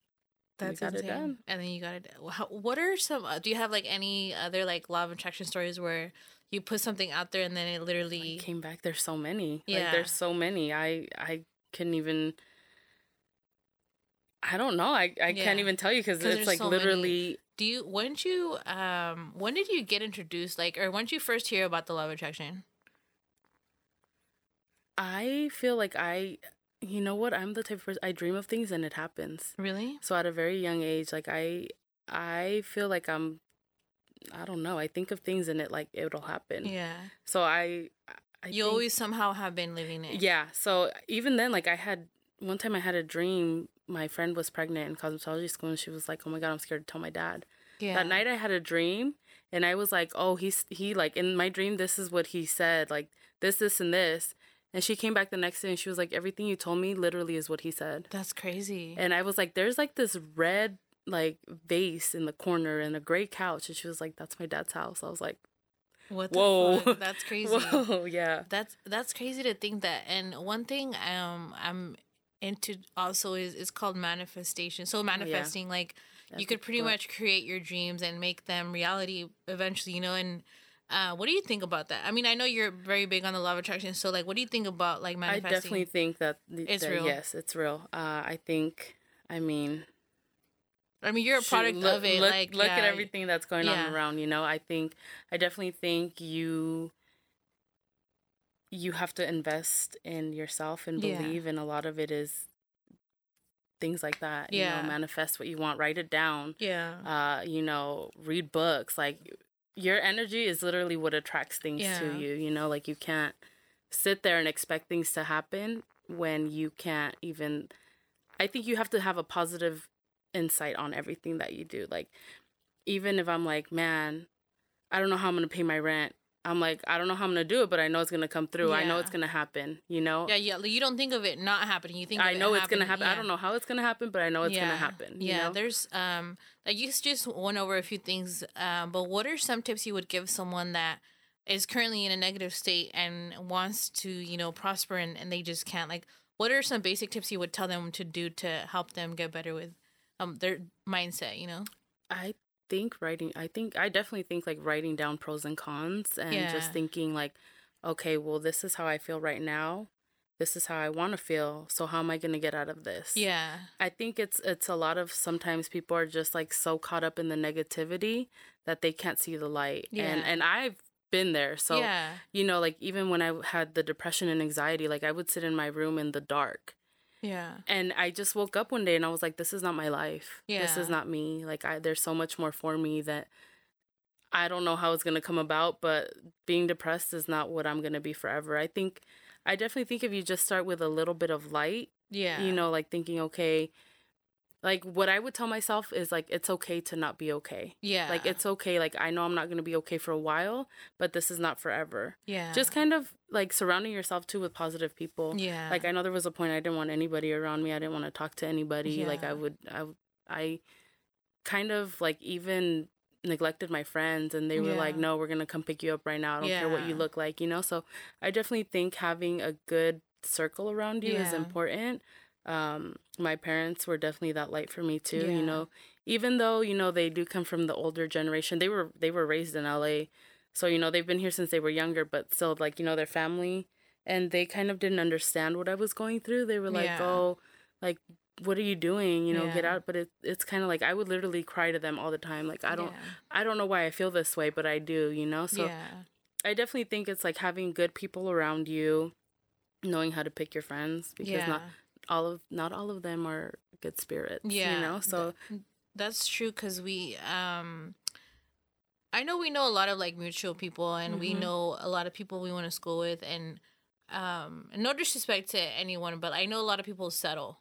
That's got it insane. done. And then you got it. How, what are some? Uh, do you have like any other like law of attraction stories where you put something out there and then it literally? came back there's so many Yeah. like there's so many i i couldn't even i don't know i, I Yeah. can't even tell you because it's like so many. literally Do you? When did you? Um. When did you get introduced? Like, or when did you first hear about the law of attraction? i feel like i you know what i'm the type of person i dream of things and it happens Really? so at a very young age like i i feel like i'm i don't know i think of things and it like it'll happen Yeah. so i I you think- always somehow have been living it. Yeah. So even then, like I had one time I had a dream. My friend was pregnant in cosmetology school, and she was like, "Oh my god, I'm scared to tell my dad." Yeah. That night I had a dream, and I was like, "Oh, he's he like in my dream. This is what he said. Like this, this, and this." And she came back the next day, and she was like, "Everything you told me literally is what he said." That's crazy. And I was like, "There's like this red like vase in the corner and a gray couch," and she was like, "That's my dad's house." I was like, what? The "Whoa, fuck? That's crazy. Whoa, yeah." That's that's crazy to think that. And one thing um I'm into also is is called manifestation. So manifesting like That's you could pretty book. much create your dreams and make them reality eventually, you know, and uh, what do you think about that? I mean, I know you're very big on the law of attraction, so like, what do you think about like manifesting? I definitely think that th- It's that real. Yes, it's real. Uh, I think. I mean, I mean, you're a shoot, product look, of it. Look, like, look yeah, at everything that's going yeah. on around. You know, I think. I definitely think you. You have to invest in yourself and Yeah. believe, and a lot of it is things like that. You Yeah. know, manifest what you want, write it down. Yeah. Uh, you know, read books. Like your energy is literally what attracts things Yeah. to you. You know, like you can't sit there and expect things to happen when you can't even. I think you have to have a positive insight on everything that you do. Like, even if I'm like, man, I don't know how I'm gonna pay my rent. I'm like, I don't know how I'm gonna do it, but I know it's gonna come through. I know it's gonna happen. You know. yeah, yeah. You don't think of it not happening. You think I it know it's gonna happen. happening. I don't know how it's gonna happen, but I know it's yeah. gonna happen. you Yeah, know? there's um like you just went over a few things, um, but what are some tips you would give someone that is currently in a negative state and wants to, you know, prosper and, and they just can't? Like, what are some basic tips you would tell them to do to help them get better with um their mindset, you know? I think writing I think I definitely think like writing down pros and cons and Yeah. just thinking like okay, well this is how I feel right now. This is how I want to feel. So how am I going to get out of this? Yeah. I think it's it's a lot of sometimes people are just like so caught up in the negativity that they can't see the light. And Yeah. and I've been there. So yeah. you know like even when I had the depression and anxiety like I would sit in my room in the dark Yeah. and I just woke up one day and I was like, this is not my life. This is not me. Like I there's so much more for me that I don't know how it's gonna come about, but being depressed is not what I'm gonna be forever. I think I definitely think if you just start with a little bit of light, Yeah. you know, like thinking, okay, like what I would tell myself is like it's okay to not be okay. Yeah. Like it's okay, like I know I'm not gonna be okay for a while, but this is not forever. yeah. Just kind of like surrounding yourself too with positive people yeah. like i know there was a point i didn't want anybody around me i didn't want to talk to anybody Yeah. like i would i i kind of like even neglected my friends and they were like no we're gonna come pick you up right now i don't care what you look like you know so i definitely think having a good circle around you is important um my parents were definitely that light for me too Yeah. you know even though you know they do come from the older generation they were they were raised in la so you know they've been here since they were younger but still like you know their family and they kind of didn't understand what i was going through they were like Yeah. oh like what are you doing you know get out but it, it's kind of like i would literally cry to them all the time like i don't Yeah. i don't know why i feel this way but i do you know so yeah. i definitely think it's like having good people around you knowing how to pick your friends because yeah. not all of not all of them are good spirits Yeah, you know so That's true because we, um, I know we know a lot of like mutual people, and we Mhm. know a lot of people we went to school with, and um, no disrespect to anyone, but I know a lot of people settle,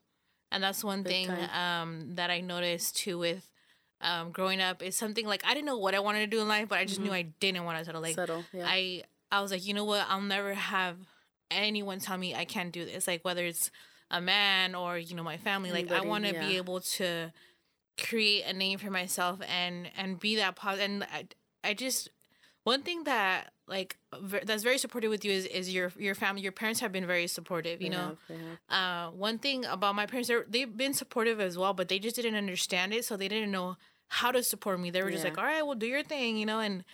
and that's one Big thing um that I noticed too with um growing up is something like I didn't know what I wanted to do in life, but I just knew I didn't want to settle. Like settle yeah I I was like, you know what? I'll never have anyone tell me I can't do this. Like whether it's a man or you know my family. Like I want to be able to create a name for myself and and be that positive. And I I just one thing that like ver- that's very supportive with you is is your your family. Your parents have been very supportive. You know. Uh, one thing about my parents, they've been supportive as well, but they just didn't understand it, so they didn't know how to support me. They were just Yeah. like, "All right, well, do your thing," you know. And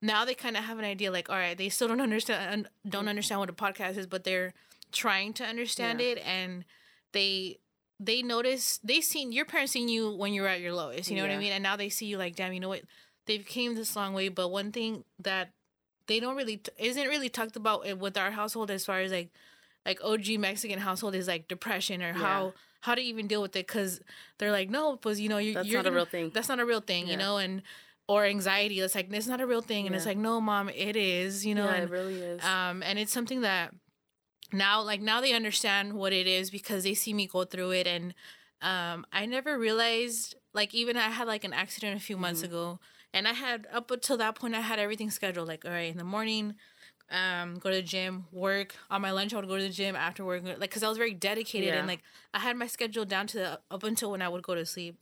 now they kind of have an idea, like, "All right," they still don't understand don't understand what a podcast is, but they're trying to understand Yeah. it, and they they notice they seen your parents seen you when you were at your lowest, you know what I mean? And now they see you like, damn, you know what? They've came this long way, but one thing that they don't really t- isn't really talked about it with our household as far as like like OG Mexican household is like depression or Yeah. how how to even deal with it because they're like no because you know you, That's you're not a real thing. that's not a real thing you know and or anxiety it's like it's not a real thing and it's like no mom it is you know yeah, and it really is um and it's something that now like now they understand what it is because they see me go through it and um i never realized like even i had like an accident a few months Mm-hmm. ago and i had up until that point i had everything scheduled like all right in the morning um go to the gym work on my lunch i would go to the gym after work like because i was very dedicated Yeah. and like i had my schedule down to the, up until when i would go to sleep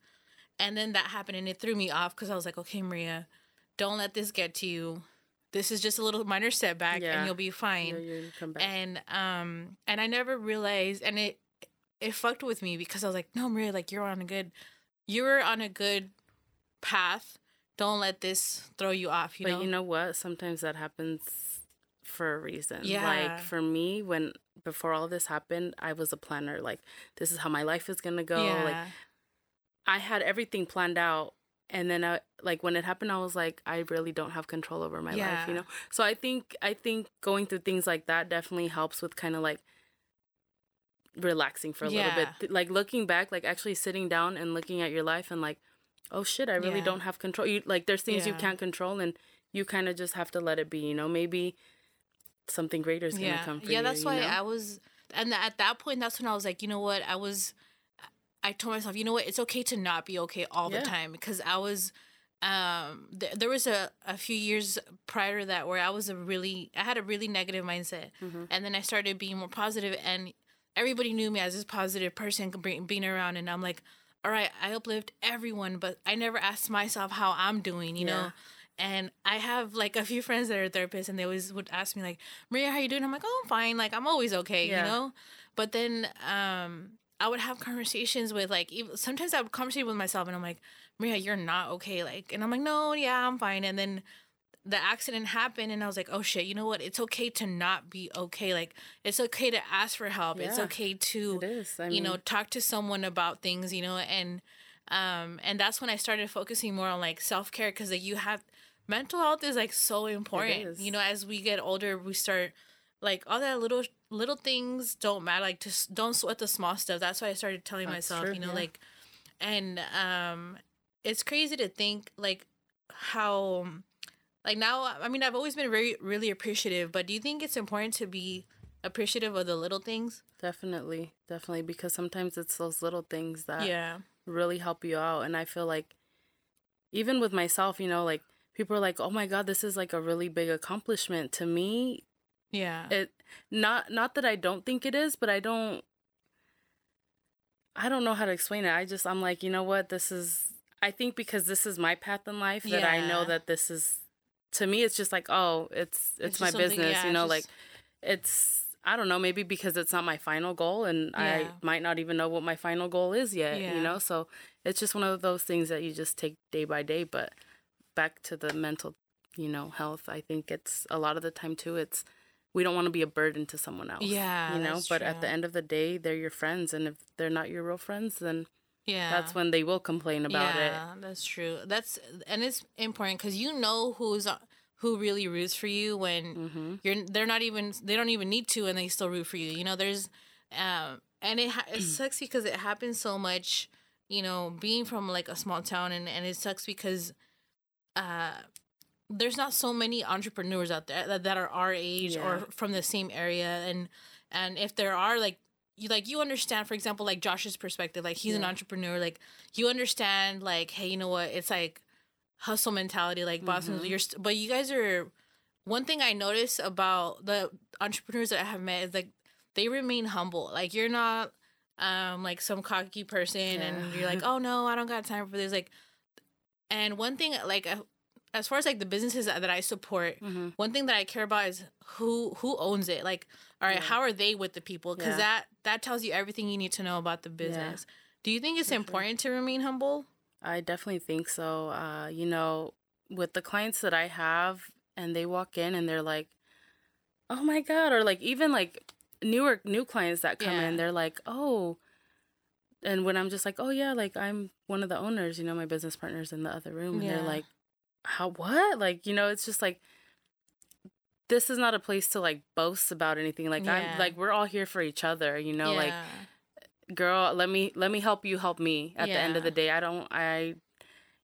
and then that happened and it threw me off because i was like okay maria don't let this get to you this is just a little minor setback Yeah. and you'll be fine you're gonna come back. and um and I never realized and it it fucked with me because I was like, no, Maria, like you're on a good you're on a good path. Don't let this throw you off, you but know? you know what? Sometimes that happens for a reason. Yeah. Like for me, when before all this happened, I was a planner. Like this is how my life is gonna go. yeah. Like I had everything planned out. And then I like when it happened, I was like, I really don't have control over my life, you know? So I think I think going through things like that definitely helps with kind of like relaxing for a little bit. Like looking back, like actually sitting down and looking at your life and like, oh shit, I really Yeah. don't have control. You like there's things you can't control and you kind of just have to let it be, you know? Maybe something greater is going to come for you. yeah, that's you why know? I was, and at that point, that's when I was like, you know what, I was, I told myself, you know what, it's okay to not be okay all Yeah. the time because I was, um, th- there was a a few years prior to that where I was a really, I had a really negative mindset, Mhm. and then I started being more positive, and everybody knew me as this positive person being around, and I'm like, all right, I uplift everyone, but I never asked myself how I'm doing, you know. And I have like a few friends that are therapists, and they always would ask me like, "Maria, how you doing?" I'm like, "Oh, I'm fine. Like I'm always okay, Yeah. you know." But then um, I would have conversations with like even sometimes I would conversate with myself, and I'm like, "Maria, you're not okay." Like, and I'm like, "No, yeah, I'm fine." And then the accident happened, and I was like, "Oh shit, you know what? It's okay to not be okay. Like it's okay to ask for help. It's okay to it is. I you know talk to someone about things you know and um and that's when i started focusing more on like self-care because like you have mental health is like so important is. you know as we get older we start like all that little little things don't matter like just don't sweat the small stuff that's why i started telling That's myself true, you know yeah. like and um it's crazy to think like how like now i mean i've always been very really appreciative but do you think it's important to be appreciative of the little things definitely, definitely, because sometimes it's those little things that yeah really help you out. And I feel like even with myself, you know, like people are like, "Oh my god, this is like a really big accomplishment." To me, yeah it not not that I don't think it is, but I don't I don't know how to explain it. I just I'm like, you know what? This is I think because this is my path in life that I know that this is to me it's just like, oh, it's it's, It's my business, yeah, you know, just- like it's I don't know, maybe because it's not my final goal and I might not even know what my final goal is yet, Yeah. you know? So it's just one of those things that you just take day by day, but back to the mental, you know, health, I think it's a lot of the time too it's we don't want to be a burden to someone else. Yeah, You know, but at the end of the day, they're your friends and if they're not your real friends, then Yeah. that's when they will complain about it. yeah, that's true. That's and it's important because you know who's who really roots for you when Mm-hmm. you're they're not even they don't even need to and they still root for you. You know, there's um and it ha- it sucks because it happens so much. You know, being from like a small town and and it sucks because uh there's not so many entrepreneurs out there that, that are our age or from the same area. And and if there are like you like you understand for example like josh's perspective like he's an entrepreneur like you understand like hey you know what? It's like hustle mentality like boston Mhm. you're st- but you guys are one thing i notice about the entrepreneurs that i have met is like they remain humble. Like you're not um like some cocky person and you're like oh no i don't got time for this. Like and one thing like as far as like the businesses that, that i support Mm-hmm. one thing that I care about is who who owns it. Like, all right, Yeah. how are they with the people? Because Yeah. that that tells you everything you need to know about the business. Do you think it's For sure. important to remain humble? I definitely think so. Uh, you know, with the clients that I have and they walk in and they're like, "Oh my god," or like even like newer new clients that come Yeah. in, they're like, "Oh." And when I'm just like, "Oh yeah, like I'm one of the owners, you know, my business partners in the other room." And Yeah. they're like, "How what?" Like, you know, it's just like this is not a place to like boast about anything. Like Yeah. I'm like we're all here for each other, you know, like girl let me let me help you help me at the end of the day i don't i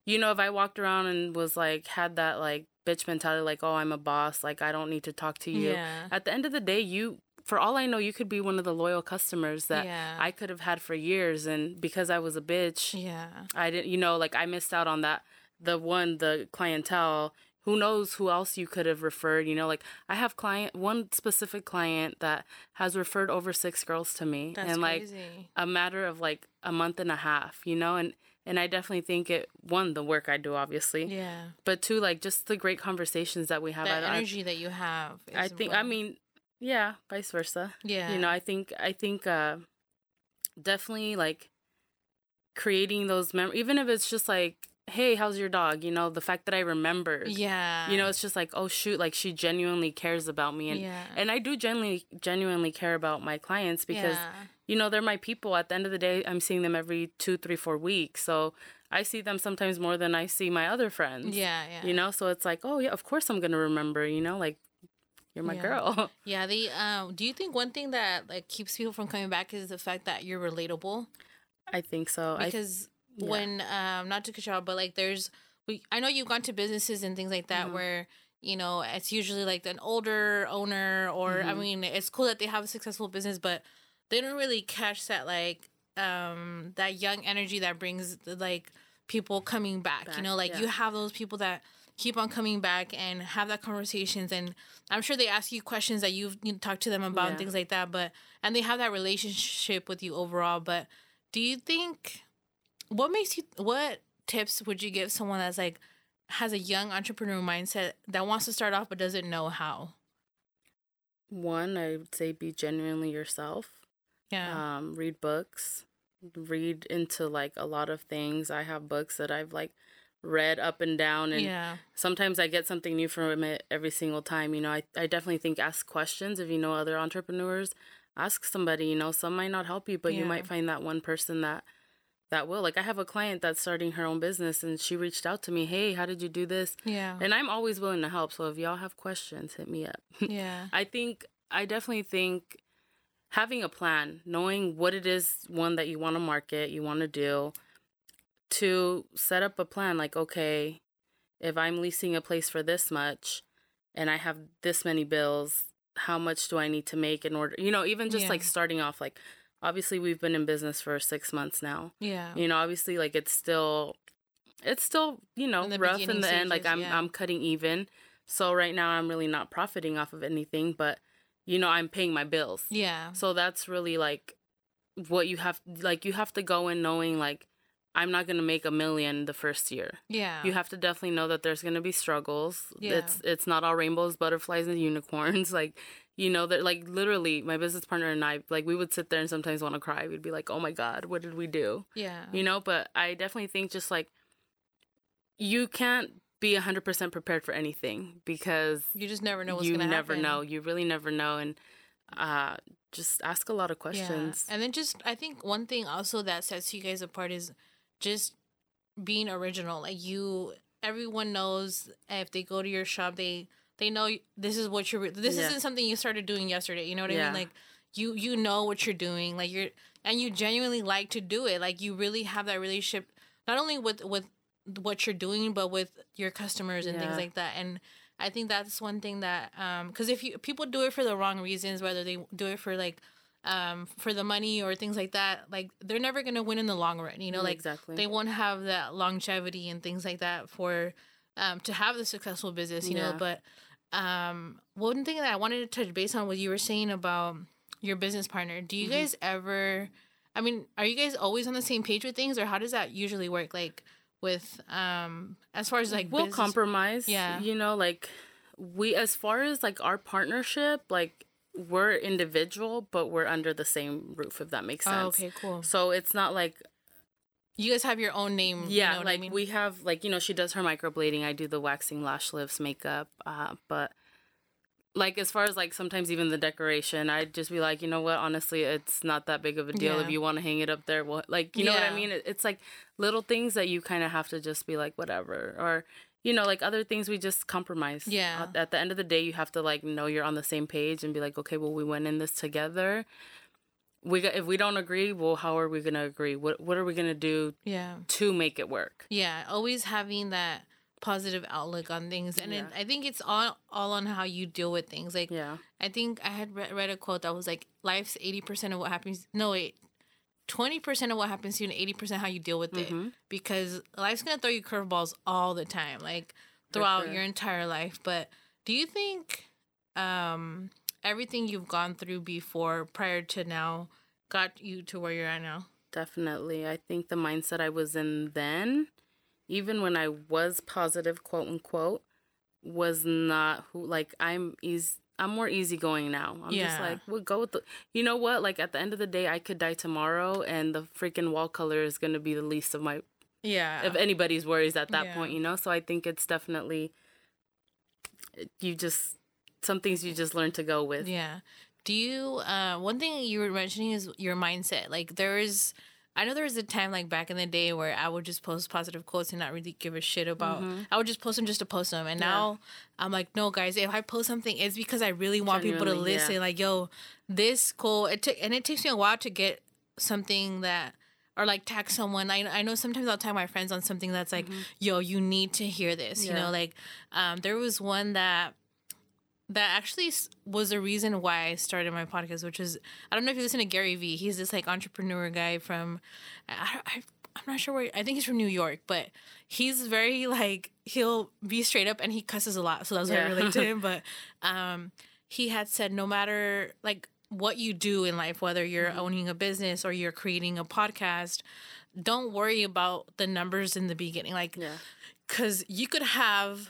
you know if i walked around and was like had that like bitch mentality like oh i'm a boss like i don't need to talk to you yeah. at the end of the day you for all i know you could be one of the loyal customers that yeah. i could have had for years and because i was a bitch yeah. i didn't you know like i missed out on that the one the clientele who knows who else you could have referred you know like i have client one specific client that has referred over six girls to me That's and like crazy. a matter of like a month and a half, you know, and and I definitely think it one the work I do obviously, yeah. but two like just the great conversations that we have. That energy that you have. I think I mean, yeah, vice versa. yeah. You know, I think I think uh definitely like creating those mem even if it's just like, hey, how's your dog? You know, the fact that I remembered. yeah. You know, it's just like, oh shoot, like she genuinely cares about me and yeah. and I do genuinely genuinely care about my clients because yeah. you know they're my people at the end of the day i'm seeing them every two three four weeks so i see them sometimes more than i see my other friends yeah, yeah. you know so it's like oh yeah of course i'm gonna remember you know like you're my Yeah. girl Yeah, the um do you think one thing that like keeps people from coming back is the fact that you're relatable? i think so I, because yeah. when um not to cut you off, but like there's we I know you've gone to businesses and things like that Mhm. where you know it's usually like an older owner or I Mhm. mean it's cool that they have a successful business, but they don't really catch that like um that young energy that brings like people coming back. you know, like yeah. you have those people that keep on coming back and have that conversations and I'm sure they ask you questions that you've you know, talked to them about and things like that, but and they have that relationship with you overall. But do you think what makes you what tips would you give someone that's like has a young entrepreneur mindset that wants to start off but doesn't know how? one i would say be genuinely yourself Yeah. um read books read into like a lot of things i have books that i've like read up and down and yeah. sometimes I get something new from it every single time. You know, I, I definitely think ask questions if you know other entrepreneurs. Ask somebody, you know, some might not help you, but you might find that one person that that will. Like I have a client that's starting her own business and she reached out to me, Hey, how did you do this? Yeah. And I'm always willing to help. So if y'all have questions, hit me up. yeah. I think I definitely think having a plan, knowing what it is one that you want to market, you want to do, to set up a plan like okay, if I'm leasing a place for this much and I have this many bills, how much do I need to make in order, you know, even just Yeah. like starting off like obviously we've been in business for 6 months now. Yeah. You know, obviously like it's still it's still, you know, In rough in the end like I'm yeah. I'm cutting even. So right now I'm really not profiting off of anything, but you know, I'm paying my bills. Yeah. So that's really like what you have like you have to go in knowing like I'm not going to make a million the first year. Yeah. You have to definitely know that there's going to be struggles. Yeah. It's it's not all rainbows, butterflies and unicorns. Like, you know that like literally my business partner and I like we would sit there and sometimes want to cry. We'd be like, "Oh my god, what did we do?" yeah. You know, but I definitely think just like you can't be 100% prepared for anything because You just never know what's you never happen. know. You really never know and uh just ask a lot of questions. Yeah. And then just I think one thing also that sets you guys apart is just being original. Like you everyone knows if they go to your shop they they know this is what you're this Yeah. isn't something you started doing yesterday. You know what I mean? Like you you know what you're doing. Like you're and you genuinely like to do it. Like you really have that relationship not only with with what you're doing but with your customers and things like that. And I think that's one thing that um cuz if you people do it for the wrong reasons whether they do it for like um for the money or things like that like they're never going to win in the long run you know like exactly. they won't have that longevity and things like that for um to have the successful business you know but um one thing that i wanted to touch base on what you were saying about your business partner do you Mhm. guys ever i mean are you guys always on the same page with things or how does that usually work like with um as far as like we'll business- compromise. Yeah. You know, like we as far as like our partnership, like we're individual, but we're under the same roof, if that makes sense. oh, okay cool So it's not like you guys have your own name yeah, you know like I mean? we have like you know she does her microblading, I do the waxing, lash lifts, makeup, uh, but like as far as like sometimes even the decoration, I'd just be like, you know what, honestly, it's not that big of a deal Yeah. if you want to hang it up there. What like you know what I mean? It, it's like little things that you kind of have to just be like whatever or. You know, like other things, we just compromise. Yeah. At, at the end of the day, you have to like know you're on the same page and be like, okay, well, we went in this together. We if we don't agree, well, how are we gonna agree? What What are we gonna do yeah to make it work? Yeah, always having that positive outlook on things, and it, I think it's all all on how you deal with things. Like Yeah. I think I had read, read a quote that was like, "Life's eighty percent of what happens." No, wait, twenty percent of what happens to you, and eighty percent how you deal with it. Mhm. Because life's gonna throw you curveballs all the time, like throughout sure. your entire life. But do you think um, everything you've gone through before, prior to now, got you to where you're at now? Definitely. I think the mindset I was in then, even when I was positive, quote unquote, was not who like I'm easy I'm more easygoing now. I'm just like, we'll go with the you know what? Like at the end of the day I could die tomorrow and the freaking wall color is gonna be the least of my Yeah. of anybody's worries at that Yeah. point, you know? So I think it's definitely you just some things you just learn to go with. Yeah. Do you uh one thing you were mentioning is your mindset. Like there is I know there was a time like back in the day where I would just post positive quotes and not really give a shit about. I would just post them just to post them. And Mm-hmm. Yeah. now I'm like, no, guys, if I post something, it's because I really want people to Genuinely, yeah. listen. Like, yo, this cool. It took and it takes me a while to get something that or like tag someone. I I know sometimes I'll tag my friends on something that's like, yo, you need to hear this. You Mm-hmm. Know, like um, there was one that that actually was the reason why I started my podcast, which is I don't know if you listen to Gary Vee. He's this like entrepreneur guy from I, I I'm not sure where I think he's from New York, but he's very like he'll be straight up and he cusses a lot, so that's why I relate to him. But um, he had said no matter like what you do in life, whether you're owning a business or you're creating a podcast, don't worry about the numbers in the beginning. Like Yeah. because you could have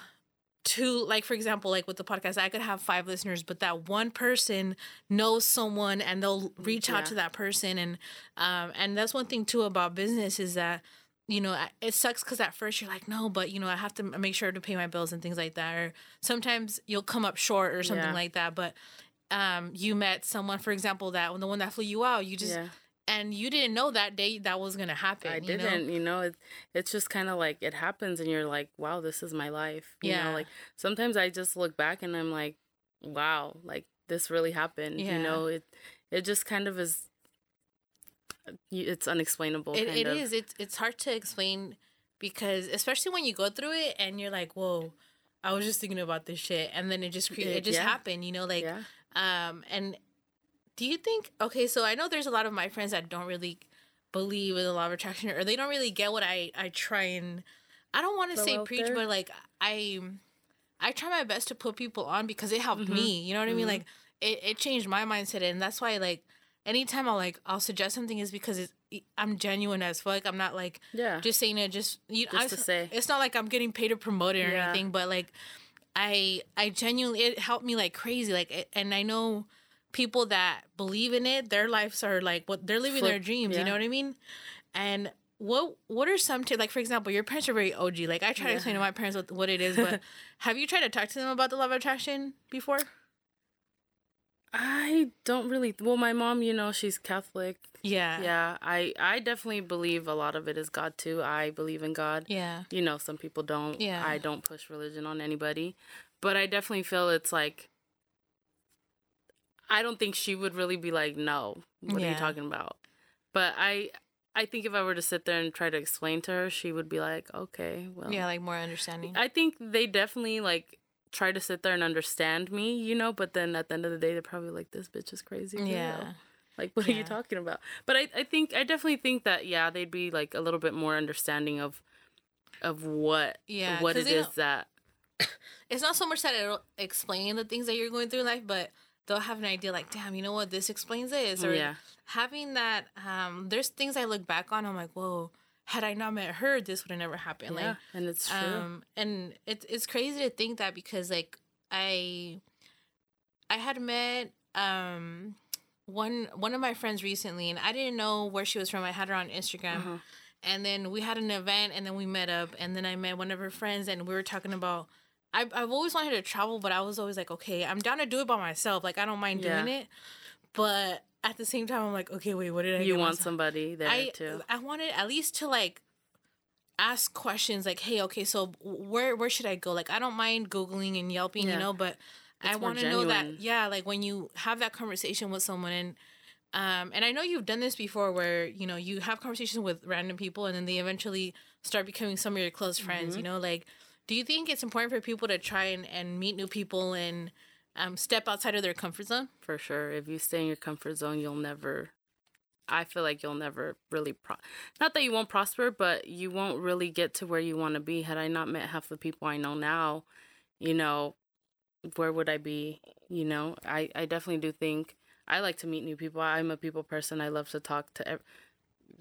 two like for example like with the podcast i could have five listeners but that one person knows someone and they'll reach out Yeah. to that person and um and that's one thing too about business is that you know it sucks because at first you're like no but you know i have to make sure to pay my bills and things like that or sometimes you'll come up short or something Yeah. like that but um you met someone for example that when the one that flew you out you just yeah. And you didn't know that day that was gonna happen I you didn't, you know, it, it's just kind of like it happens and you're like, wow, this is my life. You Yeah. know, like sometimes I just look back and I'm like, wow, like this really happened. Yeah. You know, it it just kind of is it's unexplainable. It, it is. It's it's hard to explain because especially when you go through it and you're like, whoa, I was just thinking about this shit, and then it just cre- it, It- just yeah. happened. You know, like yeah. um, and do you think? Okay, so I know there's a lot of my friends that don't really believe in the law of attraction, or they don't really get what I I try and I don't want to say preach, there? but like I I try my best to put people on because it helped Mhm. me. You know what I mean? Mhm. Like it, it changed my mindset, and that's why like anytime I'll like I'll suggest something is because it I'm genuine as fuck. I'm not like Yeah. just saying it just you Just I, to say. it's not like I'm getting paid to promote it or Yeah. anything, but like I I genuinely it helped me like crazy. Like it, and I know people that believe in it, their lives are like what they're living their dreams. You know what I mean? And what what are some t- like for example, your parents are very OG. Like I try to explain to my parents what, what it is, but have you tried to talk to them about the law of attraction before? I don't really. Well, my mom, you know, she's Catholic. Yeah. Yeah, I I definitely believe a lot of it is God too. I believe in God. Yeah. You know, some people don't. Yeah. I don't push religion on anybody, but I definitely feel it's like. I don't think she would really be like, "No, what are you talking about?" But I, I think if I were to sit there and try to explain to her, she would be like, "Okay, well." Yeah, like more understanding. I think they definitely like try to sit there and understand me, you know. But then at the end of the day, they're probably like, "This bitch is crazy." for real." yeah. Like, what are you talking about? But I, I think I definitely think that yeah, they'd be like a little bit more understanding of of what Yeah, what it they that it's not so much that it'll explain the things that you're going through in life, but they'll have an idea like, damn, you know what, this explains this. Or Yeah. having that, um, there's things I look back on, I'm like, whoa, had I not met her, this would have never happened. yeah, Like, and it's true. um, and it's it's crazy to think that because like I I had met um one one of my friends recently and I didn't know where she was from. I had her on Instagram. Uh-huh. And then we had an event and then we met up and then I met one of her friends and we were talking about I've, I've always wanted to travel, but I was always like, okay, I'm down to do it by myself. Like, I don't mind Yeah. doing it. But at the same time, I'm like, okay, wait, what did I you want somebody there I too. I wanted at least to like ask questions like, hey, okay, so where where should I go? Like, I don't mind googling and yelping, Yeah. you know, but I It's more want to know that yeah, like when you have that conversation with someone and um and I know you've done this before where you know you have conversations with random people and then they eventually start becoming some of your close friends, Mm-hmm. you know, like do you think it's important for people to try and, and meet new people and um, step outside of their comfort zone? For sure. If you stay in your comfort zone, you'll never I feel like you'll never really pro not that you won't prosper, but you won't really get to where you want to be. Had I not met half the people I know now, you know, where would I be? You know, I, I definitely do think I like to meet new people. I'm a people person. I love to talk to ev-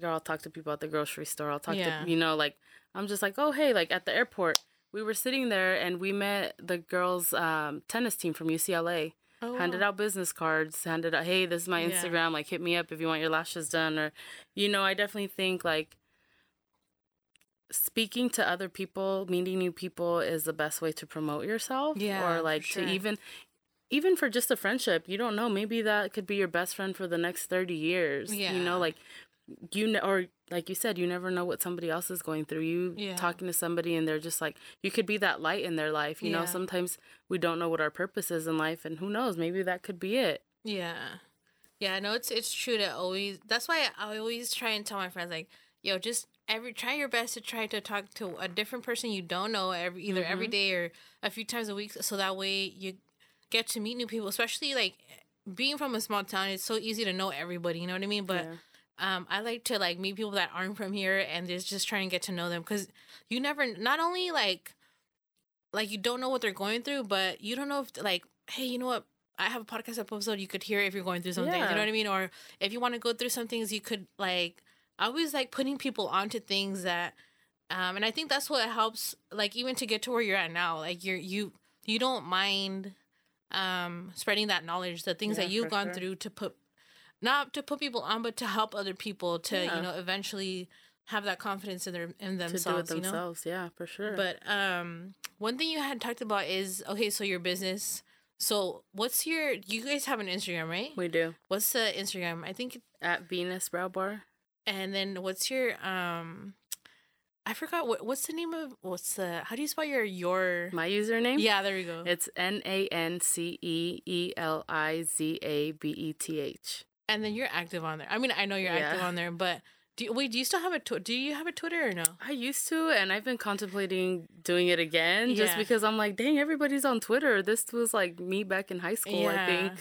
girl, I'll talk to people at the grocery store. I'll talk Yeah. to you know, like I'm just like, oh hey, like at the airport. We were sitting there and we met the girls' um, tennis team from UCLA Oh, handed out business cards, handed out, hey, this is my Yeah. Instagram, like hit me up if you want your lashes done or you know, I definitely think like speaking to other people, meeting new people is the best way to promote yourself. Yeah, Or like sure. to even even for just a friendship, you don't know, maybe that could be your best friend for the next 30 years. Yeah. You know, like you know, or like you said, you never know what somebody else is going through. You Yeah. talking to somebody and they're just like, you could be that light in their life. You know, sometimes we don't know what our purpose is in life, and who knows, maybe that could be it. Yeah. Yeah, I know it's it's true to always that's why I always try and tell my friends like, yo, just every try your best to try to talk to a different person you don't know every either every mm-hmm. day or a few times a week so that way you get to meet new people, especially like being from a small town, it's so easy to know everybody, you know what I mean? But Yeah. Um, I like to like meet people that aren't from here and just just try and get to know them because you never not only like like you don't know what they're going through, but you don't know if like hey, you know what? I have a podcast episode you could hear if you're going through something. You know what I mean? Or if you want to go through some things, you could like. I always like putting people onto things that, um, and I think that's what helps. Like even to get to where you're at now, like you're you you don't mind, um, spreading that knowledge, the things Yeah, that you've gone sure. through to put, not to put people on, but to help other people to Yeah. you know eventually have that confidence in their in themselves. to do it themselves. you know. Yeah, for sure. But um, one thing you had talked about is okay. So your business. So what's your? You guys have an Instagram, right? we do What's the Instagram? I think. at Venus Brow Bar. And then what's your um? I forgot what what's the name of what's the how do you spell your your? My username. Yeah, there we go. It's N A N C E E L I Z A B E T H. and then you're active on there. I mean, I know you're active on there, but do you, wait, do you still have a tw- do you have a Twitter or no? I used to, and I've been contemplating doing it again just Yeah. because I'm like, dang, everybody's on Twitter. This was like me back in high school, I think.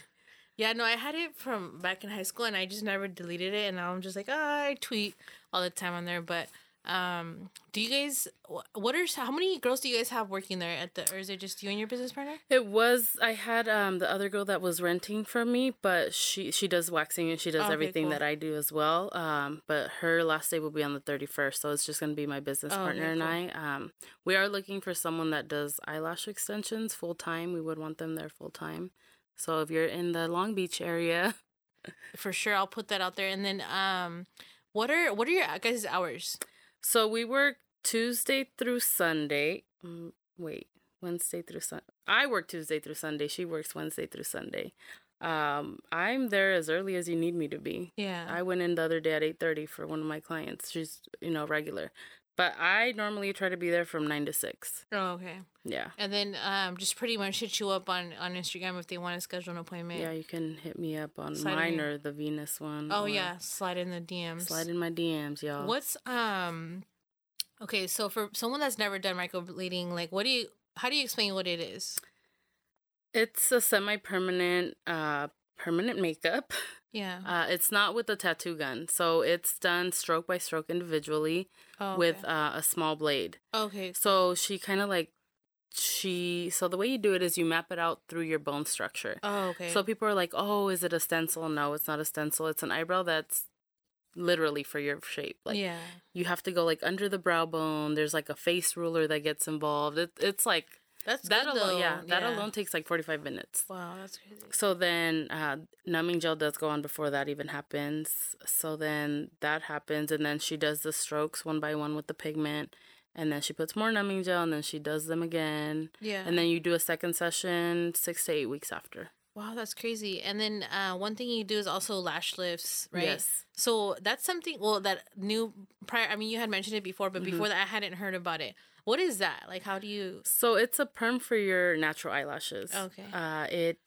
Yeah, no, I had it from back in high school and I just never deleted it and now I'm just like, ah, I tweet all the time on there. But Um, do you guys what are how many girls do you guys have working there at the or is it just you and your business partner? It was I had um the other girl that was renting from me, but she she does waxing and she does Okay, everything cool. that I do as well. Um, but her last day will be on the thirty first, so it's just gonna be my business Oh, partner okay, and cool. I. Um, we are looking for someone that does eyelash extensions full time. We would want them there full time. So if you're in the Long Beach area, For sure, I'll put that out there. And then um, what are what are your guys' hours? So we work Tuesday through Sunday. Mm, wait, Wednesday through Sun. I work Tuesday through Sunday. She works Wednesday through Sunday. Um, I'm there as early as you need me to be. Yeah. I went in the other day at eight thirty for one of my clients. She's you know regular, but I normally try to be there from nine to six. oh, okay. Yeah, And then um, just pretty much hit you up on on Instagram if they want to schedule an appointment. yeah. You can hit me up on Slide mine or the Venus one. Oh yeah, slide in the DMs. slide in my DMs, y'all. What's um okay, so for someone that's never done microblading, like what do you how do you explain what it is? It's a semi-permanent, uh, permanent makeup. Yeah. Uh, it's not with a tattoo gun, so it's done stroke by stroke individually oh, with uh, a small blade. okay. So she kind of like she. So the way you do it is you map it out through your bone structure. Oh, okay. So people are like, "Oh, is it a stencil?" No, it's not a stencil. It's an eyebrow that's literally for your shape. Like yeah. you have to go like under the brow bone. There's like a face ruler that gets involved. It, it's like That's that alone. though. Yeah, that alone takes like 45 minutes. Wow, that's crazy. So then uh, numbing gel does go on before that even happens. So then that happens, and then she does the strokes one by one with the pigment, and then she puts more numbing gel, and then she does them again, Yeah. and then you do a second session six to eight weeks after. wow, that's crazy. And then uh one thing you do is also lash lifts, right? Yes. So that's something well that new prior I mean you had mentioned it before, but Mm-hmm. before that I hadn't heard about it. What is that? Like how do you So it's a perm for your natural eyelashes. Okay. Uh, it.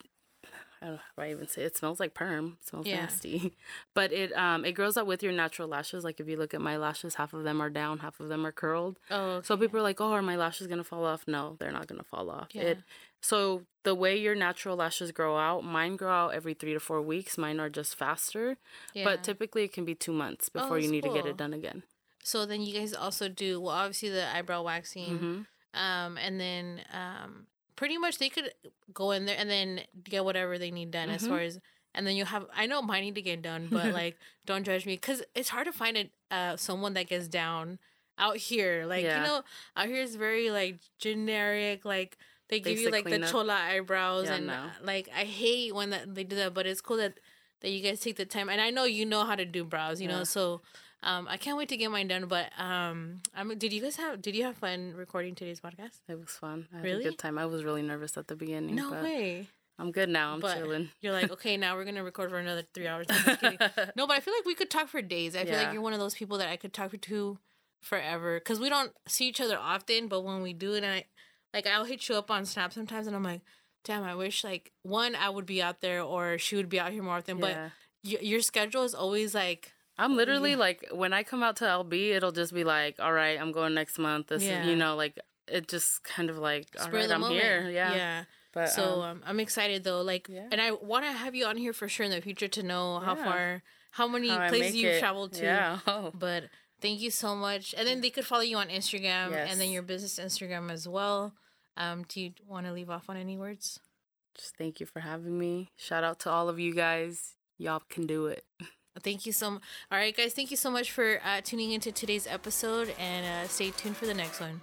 I don't know how I even say it smells like perm. It smells Yeah. nasty, but it um it grows out with your natural lashes. Like if you look at my lashes, half of them are down, half of them are curled. Oh So people are like, "Oh, are my lashes gonna fall off?" No, they're not gonna fall off. Yeah. It so the way your natural lashes grow out, mine grow out every three to four weeks. Mine are just faster, yeah. but typically it can be two months before you that's need to get it done again. So then you guys also do well obviously the eyebrow waxing. hmm Um and then um pretty much they could go in there and then get whatever they need done as Mhm. far as and then you have I know mine need to get done, but like don't judge me cuz it's hard to find a uh someone that gets down out here. Like Yeah. you know, out here is very like generic like they give you like the chola eyebrows Yeah, and no. uh, like I hate when that they do that, but it's cool that that you guys take the time and I know you know how to do brows, you know, so um, I can't wait to get mine done. But um, I mean, did you guys have? Did you have fun recording today's podcast? It was fun. I had Really? a good time. I was really nervous at the beginning. No but way. I'm good now. I'm But chilling. You're like, okay, now we're gonna record for another three hours. No, I'm but I feel like we could talk for days. I feel like you're one of those people that I could talk to forever because we don't see each other often. But when we do and I like, I'll hit you up on Snap sometimes, and I'm like, damn, I wish like one I would be out there or she would be out here more often. But Yeah. y- your schedule is always like, I'm literally like when I come out to LB, it'll just be like, all right, I'm going next month. This Yeah. is you know like it just kind of like all spur right, I'm moment. here. Yeah. yeah. But so um, um, I'm excited though. Like, Yeah. and I want to have you on here for sure in the future to know how Yeah. far, how many how places you've it- traveled to. Yeah. Oh. But thank you so much. And then they could follow you on Instagram and then your business Instagram as well. Um, do you want to leave off on any words? Just thank you for having me. Shout out to all of you guys. Y'all can do it. Thank you so much. All right, guys. Thank you so much for uh, tuning into today's episode and uh, stay tuned for the next one.